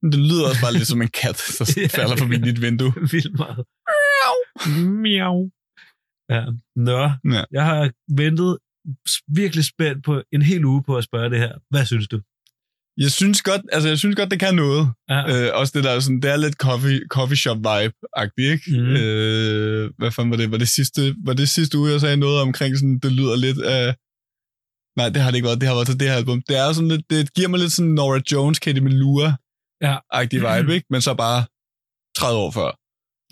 Men det lyder også bare lidt som en kat, der Ja, falder forbi dit vindue. Vildt meget. Miau. Ja. Nå, Ja. jeg har ventet virkelig spændt på en hel uge på at spørge det her. Hvad synes du? Jeg synes godt, altså jeg synes godt, det kan noget. Ja. Øh, også det der, sådan, det er lidt coffee, coffee shop vibe-agtigt, ikke? Mhm. Øh, hvad fanden var det? Var det sidste, var det sidste uge, jeg sagde noget omkring sådan, det lyder lidt af... Nej, det har det ikke været. Det har været til det her album. Det er sådan lidt, det giver mig lidt sådan Nora Jones, Katie Melua-agtig Ja. vibe, ikke? Men så bare 30 år før.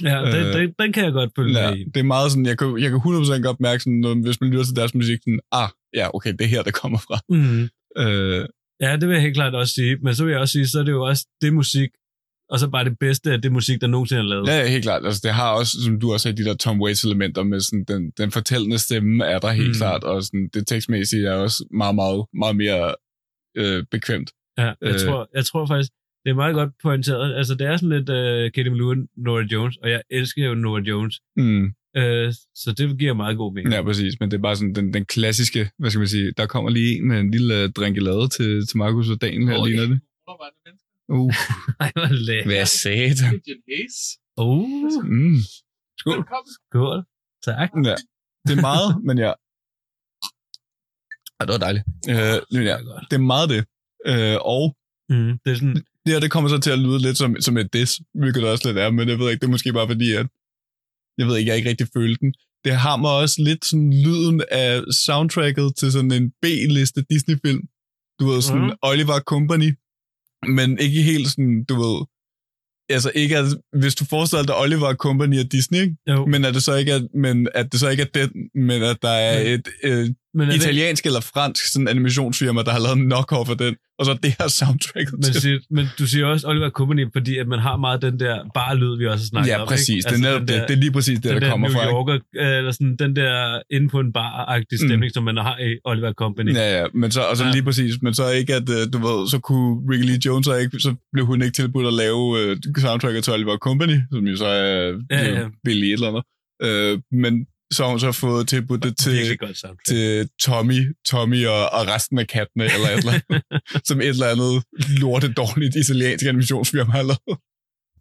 Ja, den, Øh, den, den kan jeg godt følge Ja, med i. det er meget sådan, jeg kan, jeg kan 100% godt mærke, sådan, når, hvis man lytter til deres musik, sådan, ah, ja, okay, det er her, det kommer fra. Mm. Øh, Ja, det vil jeg helt klart også sige. Men så vil jeg også sige, så er det jo også det musik, og så bare det bedste af det musik, der nogensinde er lavet. Ja, ja, helt klart. Altså, det har også, som du også sagde, de der Tom Waits-elementer med sådan, den, den fortællende stemme er der helt mm. klart, og sådan, det tekstmæssige er også meget, meget, meget mere øh, bekvemt. Ja, jeg, Øh. tror, jeg tror faktisk, det er meget godt pointeret. Altså, det er sådan lidt uh, Katie Malou Nora Jones, og jeg elsker jo Nora Jones. Mm. Uh, så det giver meget god mening. Ja, præcis. Men det er bare sådan den, den klassiske, hvad skal man sige, der kommer lige en med en lille øh, drinkelade til, til Markus og Daniel her, Oj. ligner det. Uh, Ej, hvor lækkert. hvad satan. Uh, Mm. Skål. skål. Tak. Ja. Det er meget, men ja. Ja, det var dejligt. Øh, men ja, det er meget det. Øh, og Mm, det er sådan, det her, det kommer så til at lyde lidt som, som et diss, hvilket det også lidt er, men jeg ved ikke, det er måske bare fordi, at jeg ved ikke, jeg ikke rigtig følte den. Det har mig også lidt sådan lyden af soundtracket til sådan en B-liste Disney-film. Du ved, sådan mm. Oliver Company, men ikke helt sådan, du ved, altså ikke at, hvis du forestiller dig Oliver Company og Disney, jo. men at det så ikke er, men at det så ikke er den, men at der er et øh, men, er det, italiensk eller fransk sådan animationsfirma, der har lavet en knock-off af den, og så det her soundtrack men, siger, men du siger også Oliver Company, fordi at man har meget den der bare lyd, vi også har snakket Ja, om. præcis. Ikke? Det er, netop den det. der- det er lige præcis det, der, der kommer New fra. Yorker, øh, eller sådan den der inde på en bar-agtig Mm. stemning, som man har i Oliver Company. Ja, ja, men så, og så Ja. lige præcis, men så ikke, at øh, du ved, så kunne Ricky Lee Jones så ikke, så blev hun ikke tilbudt at lave øh, soundtracket til Oliver Company, som jo så er Ja, ja, ja. et eller andet. Øh, men så har hun så fået tilbudt det til, til Tommy, Tommy og, og resten af kattene, eller et eller andet, som et eller andet lorte dårligt italiensk animationsfirma har lavet.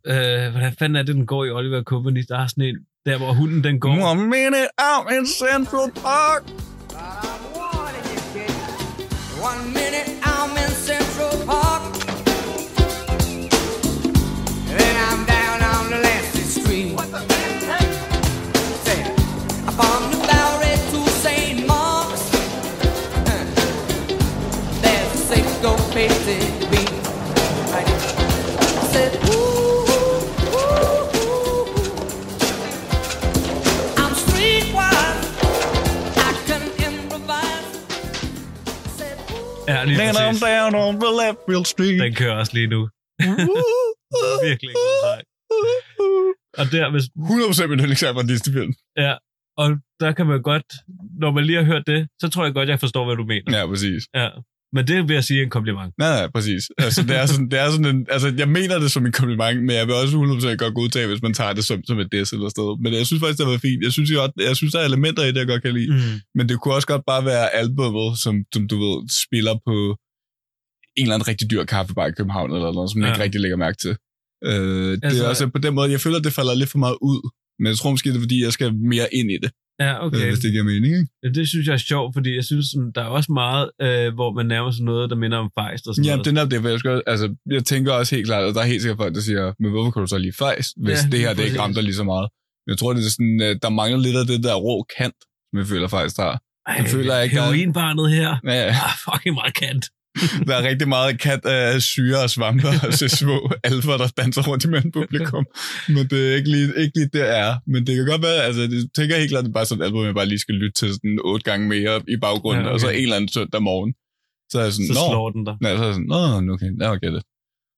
Øh, hvordan fanden er det, den går i Oliver Company? Der er sådan en, der hvor hunden den går. One minute out in Central Park. Down on the left field street. Den kører også lige nu. Virkelig god sang. Og der, hvis, 100% min yndlingssang fra en Disney-film. ja, og der kan man godt, når man lige har hørt det, så tror jeg godt, jeg forstår, hvad du mener. Ja, præcis. Ja. Men det vil jeg sige en kompliment. Nej, nej, præcis. Altså, det er sådan, det er sådan en, altså, jeg mener det som en kompliment, men jeg vil også 100% godt godtage, hvis man tager det som, som et diss eller sted. Men jeg synes faktisk, det var fint. Jeg synes, jeg, jeg synes der er elementer i det, jeg godt kan lide. Mm. Men det kunne også godt bare være albumet, som, som du ved, spiller på en eller anden rigtig dyr kaffebar i København, eller noget, som man Ja. ikke rigtig lægger mærke til. Øh, det Altså- er også på den måde, jeg føler, at det falder lidt for meget ud. Men jeg tror måske, det er, fordi jeg skal mere ind i det, Ja, okay. okay. hvis det giver mening, ikke? Ja, Det synes jeg er sjovt, fordi jeg synes, der er også meget, øh, hvor man nærmer sig noget, der minder om fejst og sådan Ja, noget. det er det, for jeg, skal, altså, jeg tænker også helt klart, at der er helt sikkert folk, der siger, men hvorfor kan du så lide fejs, hvis Ja, det her lige det ikke præcis. rammer dig lige så meget? Jeg tror, det er sådan, øh, der mangler lidt af det der rå kant, som jeg føler faktisk der. Ej, jeg føler ikke, er- Heroinbarnet her. Ja. Ah, fucking meget kant. der er rigtig meget kant af syre og svampe og så små alfer, der danser rundt imellem publikum. Men det er ikke lige, ikke lige det er. Men det kan godt være, altså det tænker jeg helt klart, at det er bare sådan et album, jeg bare lige skal lytte til sådan otte gange mere i baggrunden, Ja, okay. og så okay. en eller anden søndag morgen. Så er jeg sådan, Så nå. slår den dig. Ja, så er jeg sådan, nå, okay, I get it.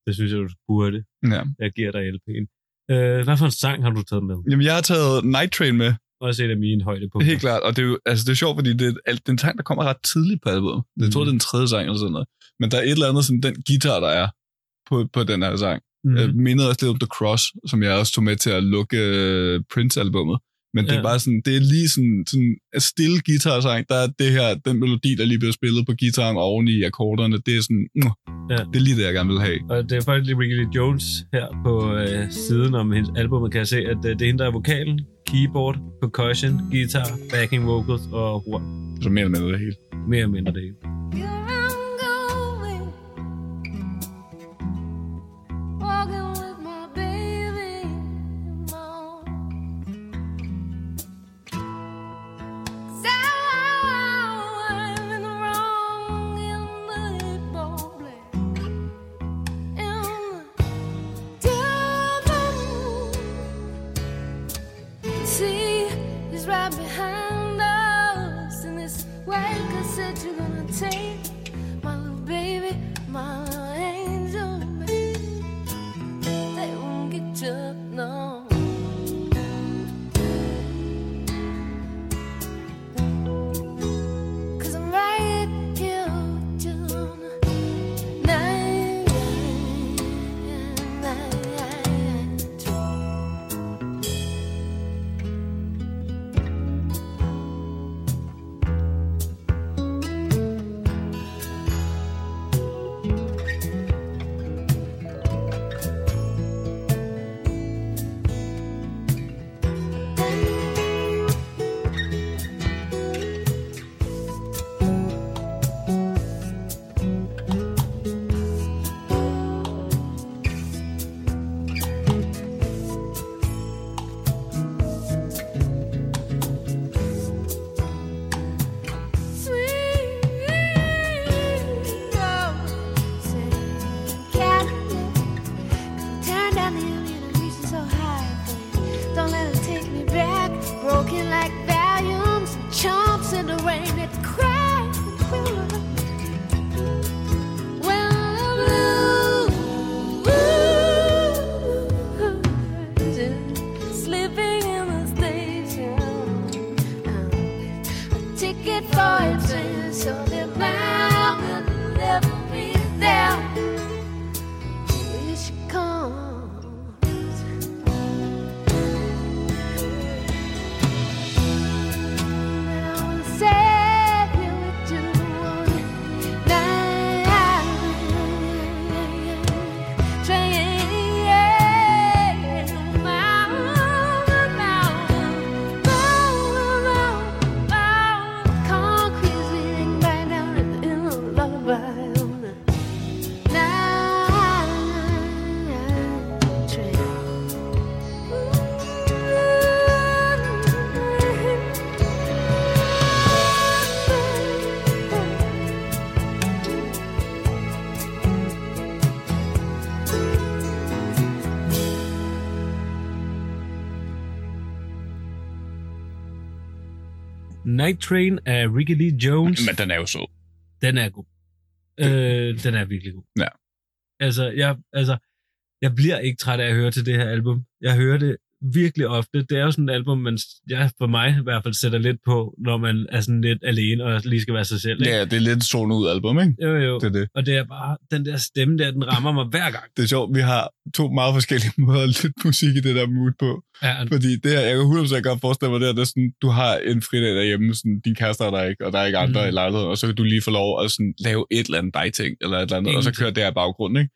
Det synes jeg, du burde. Ja. Jeg giver dig LP'en. Øh, hvad for en sang har du taget med? Jamen, jeg har taget Night Train med, også et af mine højdepunkter. Helt klart, og det er jo altså, det er sjovt, fordi det er, alt- det er en sang, der kommer ret tidligt på albumet. Jeg tror, Mhm. det er den tredje sang eller sådan noget. Men der er et eller andet, sådan den guitar, der er på, på den her sang. Mm. Mm. Jeg minder også lidt om The Cross, som jeg også tog med til at lukke uh, Prince-albummet. Men det Ja. er bare sådan, det er lige sådan, sådan en stille guitar-sang. Der er det her, den melodi, der lige bliver spillet på gitaren oven i akkorderne. Det er sådan, mm, Ja. det er lige det, jeg gerne vil have. Og det er faktisk lige Ricky Lee Jones her på øh, siden om hendes album, kan jeg se, at øh, det er hende, der er vokalen, keyboard, percussion, guitar, backing vocals og ord. Så mere eller mindre det hele. Mere eller mindre det hele. Night Train af Ricky Lee Jones. Men den er jo så. Den er god. Øh, den er virkelig god. Ja. Altså jeg, altså, jeg bliver ikke træt af at høre til det her album. Jeg hører det virkelig ofte. Det er jo sådan et album, man, jeg for mig i hvert fald sætter lidt på, når man er sådan lidt alene og lige skal være sig selv. Ikke? Ja, det er lidt zone ud album, ikke? Jo, jo. Det er det. Og det er bare, den der stemme der, den rammer mig hver gang. Det er sjovt, vi har to meget forskellige måder at lytte musik i det der mood på. Ja, Fordi det her, jeg kan 100% godt forestille mig, det, her, det er sådan, du har en fridag derhjemme, sådan, din kæreste er der ikke, og der er ikke andre mm. i lejligheden, og så kan du lige få lov at sådan, lave et eller andet dig-ting, eller et eller andet, og så Ingenting. kører det her i baggrunden, ikke?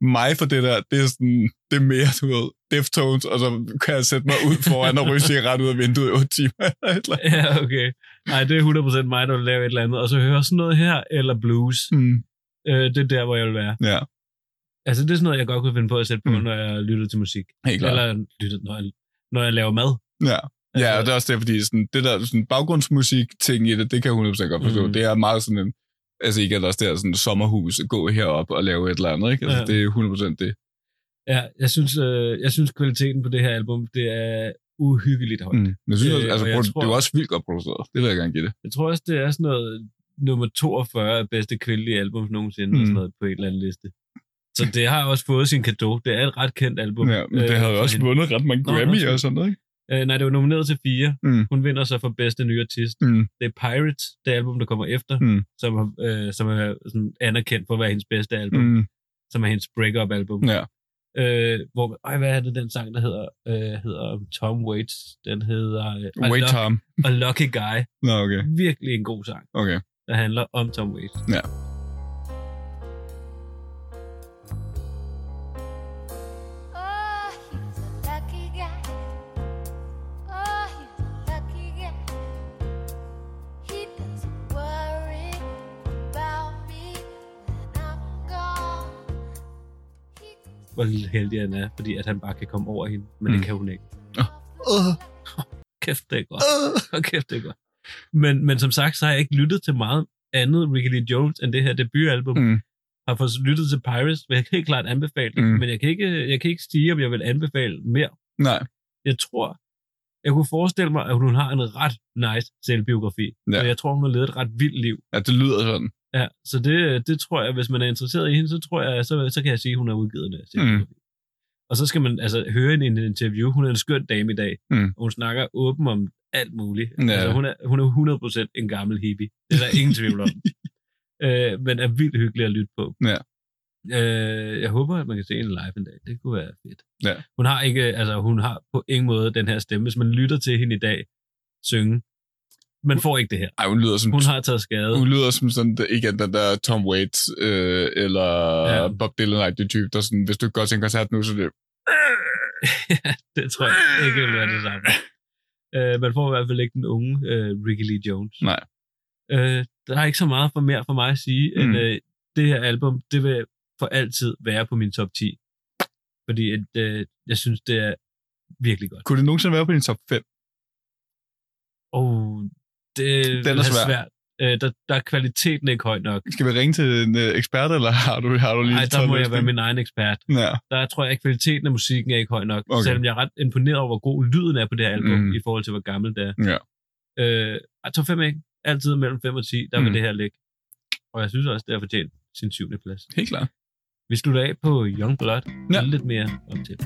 Mig for det der, det er sådan, det er mere, du ved, Deftones, og så kan jeg sætte mig ud foran og ryge cigaret ud af vinduet i 8 timer, eller ja, okay. Nej, det er 100% mig, der vil lave et eller andet. Og så høre sådan noget her, eller blues. Mm. Øh, det er der, hvor jeg vil være. Ja, Altså, det er sådan noget, jeg godt kunne finde på at sætte på, Mm. når jeg lytter til musik. helt klart. Eller lytter, når jeg, når jeg laver mad. Ja. Ja, og det er også det, fordi sådan, det der sådan, baggrundsmusik-ting i det, det kan jeg 100% godt forstå. Mm. Det er meget sådan en, altså ikke er også der sådan sommerhus, gå herop og lave et eller andet, ikke? Altså, Ja. det er 100% det. Ja, jeg synes, øh, jeg synes kvaliteten på det her album, det er uhyggeligt højt. Mm. Jeg synes, Øh, altså, og jeg tror... det er også vildt godt produceret. Det vil jeg gerne give det. Jeg tror også, det er sådan noget nummer 42 af bedste kvindelige album nogensinde, mm. Mm. sådan noget på en eller anden liste. Så det har også fået sin kado. Det er et ret kendt album. Ja, men det øh, har jo også hende. vundet ret mange Nå, Grammy undskyld. og sådan noget, ikke? Øh, nej, det var nomineret til fire. Mm. Hun vinder så for bedste nye artist. Mm. Det er Pirates, det album, der kommer efter, Mm. som, er- øh, som er sådan anerkendt for at være hendes bedste album, mm. Som er hendes break-up-album. Ja. Øh, hvor, ej, hvad er det, den sang, der hedder? Øh, hedder Tom Waits. Den hedder øh, Wait Tom. A Lucky Guy. Nå, okay. Virkelig en god sang, Okay. der handler om Tom Waits. Ja. Hvor heldig han er, fordi at han bare kan komme over hende, men mm. Det kan hun ikke. Uh, Kæft, det er godt. Hold kæft, det er godt. Men, men som sagt, så har jeg ikke lyttet til meget andet Ricky Lee Jones end det her debutalbum. Mm. Har fået lyttet til Pirates, vil jeg helt klart anbefale det, Mm. men jeg kan, ikke, jeg kan ikke sige, om jeg vil anbefale mere. Nej. Jeg tror, jeg kunne forestille mig, at hun har en ret nice selvbiografi. Ja. Og jeg tror, hun har levet et ret vildt liv. Ja, det lyder sådan. Ja, så det, det tror jeg, hvis man er interesseret i hende, så tror jeg, så, så kan jeg sige, at hun har udgivet selvbiografi. Mm. Og så skal man altså høre hende i en interview. Hun er en skøn dame i dag. Mm. Og hun snakker åben om alt muligt. Ja. Altså, hun, er, hun er 100% en gammel hippie. Det er der ingen tvivl om. øh, men er vildt hyggelig at lytte på. Ja. Øh, jeg håber, at man kan se hende live en dag. Det kunne være fedt. Ja. Hun har ikke, altså hun har på ingen måde den her stemme. Hvis man lytter til hende i dag synge, man får ikke det her. Ej, hun lyder som, Hun har taget skade. hun lyder som sådan, igen, den der Tom Waits, øh, eller Ja. Bob Dylan-agtige type, der sådan, hvis du ikke går til en koncert nu, så det, ja, det tror jeg ikke vil være det samme. Øh, man får i hvert fald ikke den unge øh, Ricky Lee Jones. Nej. Øh, der er ikke så meget for mere for mig at sige, mm. end øh, det her album, det vil for altid være på min top 10. Fordi at, øh, jeg synes, det er virkelig godt. kunne det nogensinde være på din top 5? Og det Den er svær. svært. Øh, der, der er kvaliteten ikke høj nok. Skal vi ringe til en øh, ekspert, eller har du, har du lige Nej, der må jeg være min egen ekspert. Ja, Der tror jeg, at kvaliteten af musikken er ikke høj nok. Okay. Selvom jeg er ret imponeret over, hvor god lyden er på det her album, Mhm. i forhold til, hvor gammelt det er. ja. Øh, tror 5 ikke. Altid mellem 5 og 10, der vil Mm. det her ligge. Og jeg synes også, det har fortjent sin syvende plads. Helt klart. Vi slutter af på Young Blood. Ja. Lidt mere om til.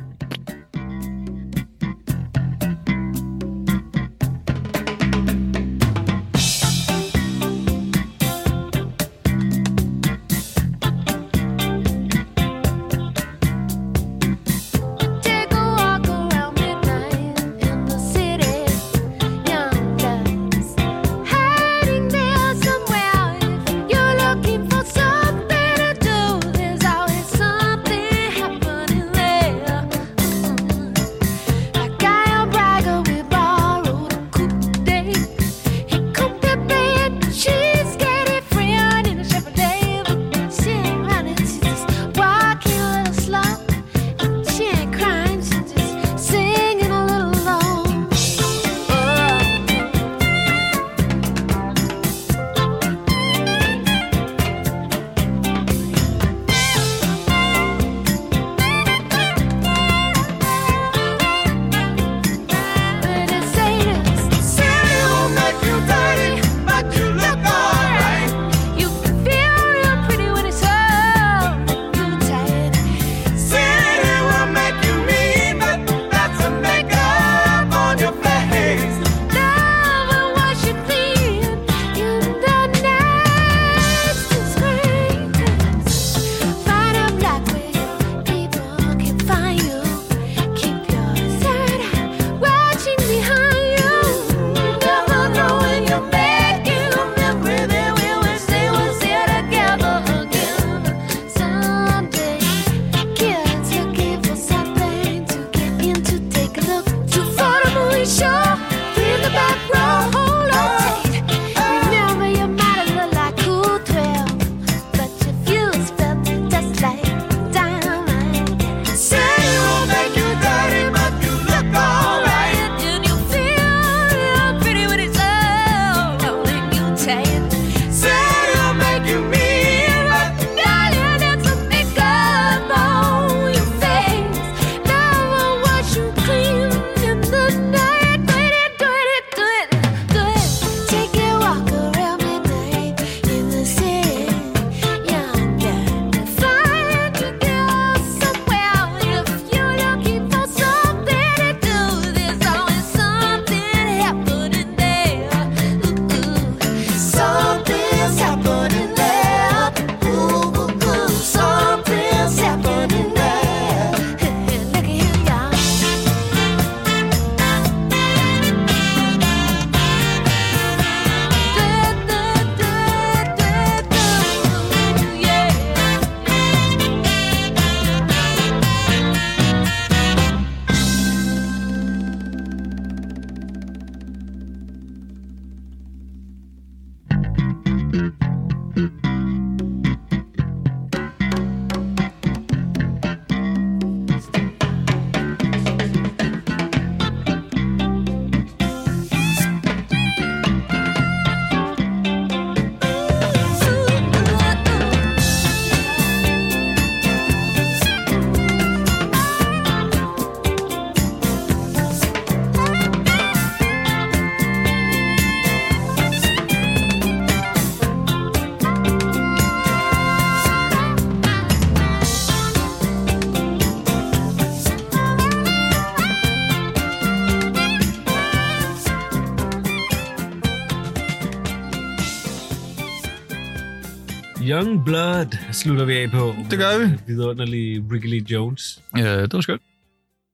Young Blood slutter vi af på. Det gør vi. Vidunderlig Ricky Lee Jones. Ja, det var skønt.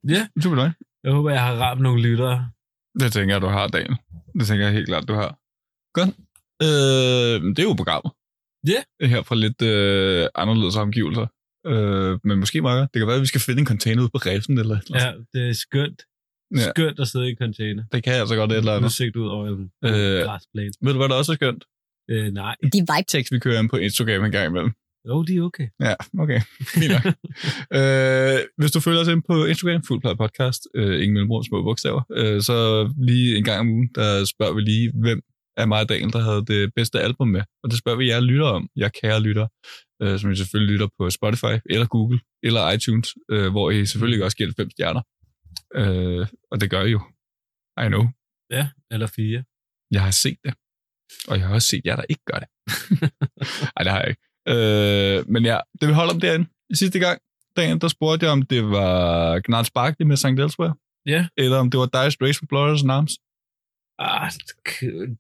Ja. Super dig. Jeg håber, jeg har ramt nogle lyttere. Det tænker jeg, du har, Daniel. Det tænker jeg helt klart, du har. Godt. Øh, det er jo programmet. Ja. Her fra lidt øh, anderledes omgivelser. Øh, men måske meget godt. Det kan være, at vi skal finde en container ude på resten eller et eller andet. Ja, det er skønt. Ja. Skønt at sidde i en container. Det kan altså godt et eller andet. Udsigt ud over en øh, græsplæne. Ved du, hvad der også er skønt? Øh, nej. De vibe-tekst, vi kører ind på Instagram en gang imellem. Jo, de er okay. Ja, okay. Fint nok. øh, hvis du følger os ind på Instagram, Fuldplade Podcast, øh, ingen mellemrum, små bogstaver, øh, så lige en gang om ugen, der spørger vi lige, hvem af mig og Daniel, der havde det bedste album med. Og det spørger vi jer lytter om, jer kære lytter, øh, som I selvfølgelig lytter på Spotify, eller Google, eller iTunes, øh, hvor I selvfølgelig også giver det fem stjerner. Øh, og det gør I jo. I know. Ja, eller fire. Jeg har set det. Og jeg har også set jer, der ikke gør det. Nej, det har jeg ikke. Øh, men ja, det vi holdt om derinde. Sidste gang, dagen, der spurgte jeg, om det var Gnarls Barkley med St. Elsewhere, Ja. eller om det var Dire Straits for Blood and Arms. Ah,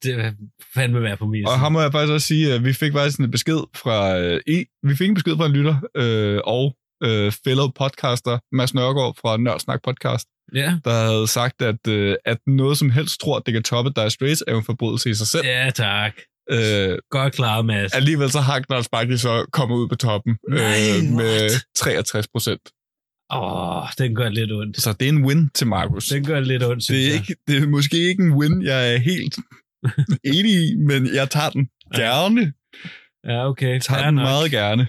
det vil fandme være på mig. Og her må jeg faktisk også sige, at vi fik faktisk en besked fra øh, I, vi fik en besked fra en lytter øh, og øh, fellow podcaster, Mads Nørgaard fra Nørdsnak Podcast, Ja. der havde sagt, at, øh, at noget som helst tror, at det kan toppe Dire Straits, er en forbrydelse i sig selv. Ja, tak. Øh, Godt klaret, Mads. alligevel så har Gnarls Barkley så kommet ud på toppen øh, Nej, med what? 63 procent. Åh, oh, den gør lidt ondt. Så det er en win til Markus. Den gør lidt ondt, Det er, jeg. ikke, det er måske ikke en win, jeg er helt enig i, men jeg tager den gerne. Ja, okay. Jeg tager Fair den nok. meget gerne.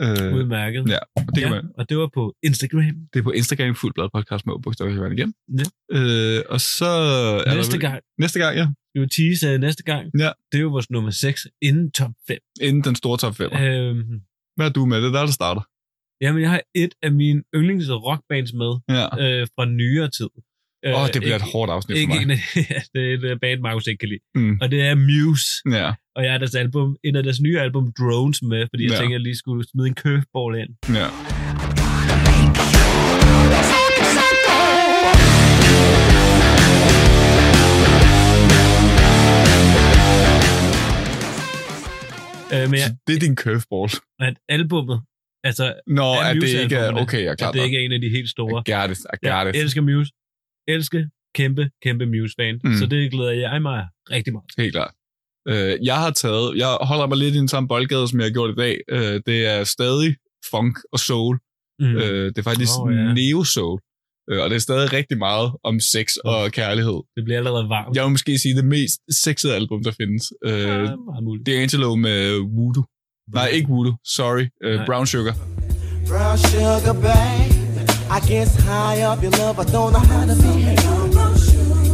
Øh, Udmærket. ja, og det, ja, man, og det var på Instagram. det er på Instagram, fuldblad podcast med bogstaver igennem. Ja. Øh, og så... er Næste der, gang. Næste gang, ja. Vi vil tease uh, næste gang. Ja. Det er jo vores nummer 6 inden top 5. Inden den store top 5. Øhm, Hvad er du med? Det er der, der starter. jamen, jeg har et af mine yndlings rockbands med Ja. øh, fra nyere tid. Åh, oh, det bliver ikke, et hårdt afsnit for ikke, mig. ikke, det er et øh, band, Markus ikke kan lide. Mm. Og det er Muse. Ja, Og jeg har deres album, en af deres nye album, Drones, med, fordi jeg Ja. tænker, at jeg lige skulle smide en curveball ind. ja. Øh, men jeg, det er din curveball. at albummet, altså, Nå, at det ikke er... Okay, jeg er klar. at det ikke er en af de helt store. I got it, I got Jeg it. elsker Muse. Elsker kæmpe, kæmpe Muse-fan. Mm. Så det glæder jeg mig rigtig meget. til. Helt klart. Øh, jeg har taget, jeg holder mig lidt i den samme boldgade, som jeg har gjort i dag. Øh, det er stadig funk og soul. Mm. Øh, det er faktisk oh, ja. neo-soul. Øh, og det er stadig rigtig meget om sex og kærlighed. Det bliver allerede varmt. Jeg vil måske sige det mest sexede album, der findes. Øh, Ja, meget muligt. det er Angelo med Voodoo. Nej, ikke Voodoo. Sorry. Øh, Nej. Brown Sugar. Brown sugar, babe. I guess high up your love, I don't know how to behave.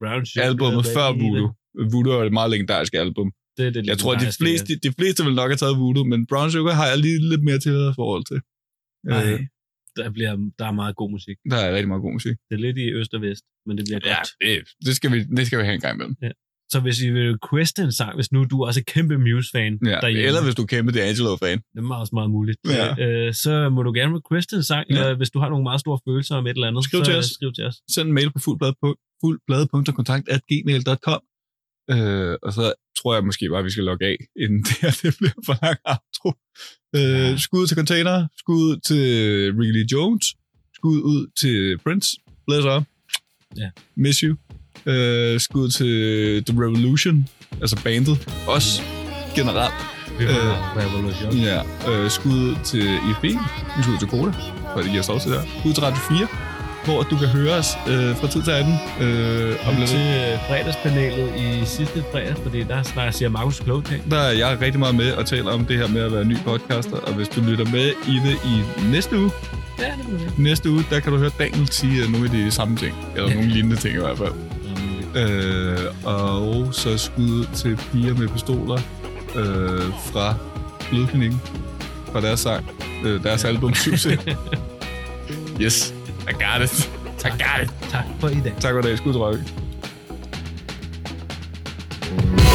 Brown Sugar, Albummet før. Voodoo. Voodoo er et meget legendarisk album. Det er det Jeg tror, at de fleste, de fleste vil nok have taget Voodoo, men Brown Sugar har jeg lige lidt mere til forhold til. ja. Øh, der, bliver, der er meget god musik. der er rigtig meget god musik. Det er lidt i øst og vest, men det bliver Ja, godt. det, det, skal vi, det skal vi have en gang imellem. Så hvis I vil requeste en sang, hvis nu du er også er kæmpe Muse-fan Ja, derhjemme, eller hvis du er kæmpe D'Angelo-fan. det er meget, også meget muligt, Ja. øh, så må du gerne requeste en sang, Ja. eller hvis du har nogle meget store følelser om et eller andet, Skriv så til øh, os. skriv til os. Send en mail på fuldblad på fuldblade.kontakt.gmail.com øh, Og så tror jeg måske bare, at vi skal logge af, inden det her det bliver for lang outro. Øh, skud til Container, skud til Ricky Jones, skud ud til Prince, bless up, Ja. miss you, øh, skud til The Revolution, altså bandet, også generelt. Vi Øh, har Revolution. Ja, øh, skud til IFB, skud til Koda, for det giver os det her. Skud til Radio 4, hvor du kan høre os øh, fra tid til anden. Øh, om til øh, fredagspanelet i sidste fredag, fordi der snakker siger Markus kloge ting. Der er jeg rigtig meget med og taler om det her med at være ny podcaster, og hvis du lytter med i det i næste uge, Ja, det må det. næste uge, der kan du høre Daniel sige øh, nogle af de samme ting, eller Ja. nogle lignende ting i hvert fald. Øh, og så skud til piger med pistoler øh, fra Lydklinikken, fra deres sang, øh, deres ja. album Susie. yes, I got it. I got it. Tak for i dag. Tak for i dag. Skud, Røg. thank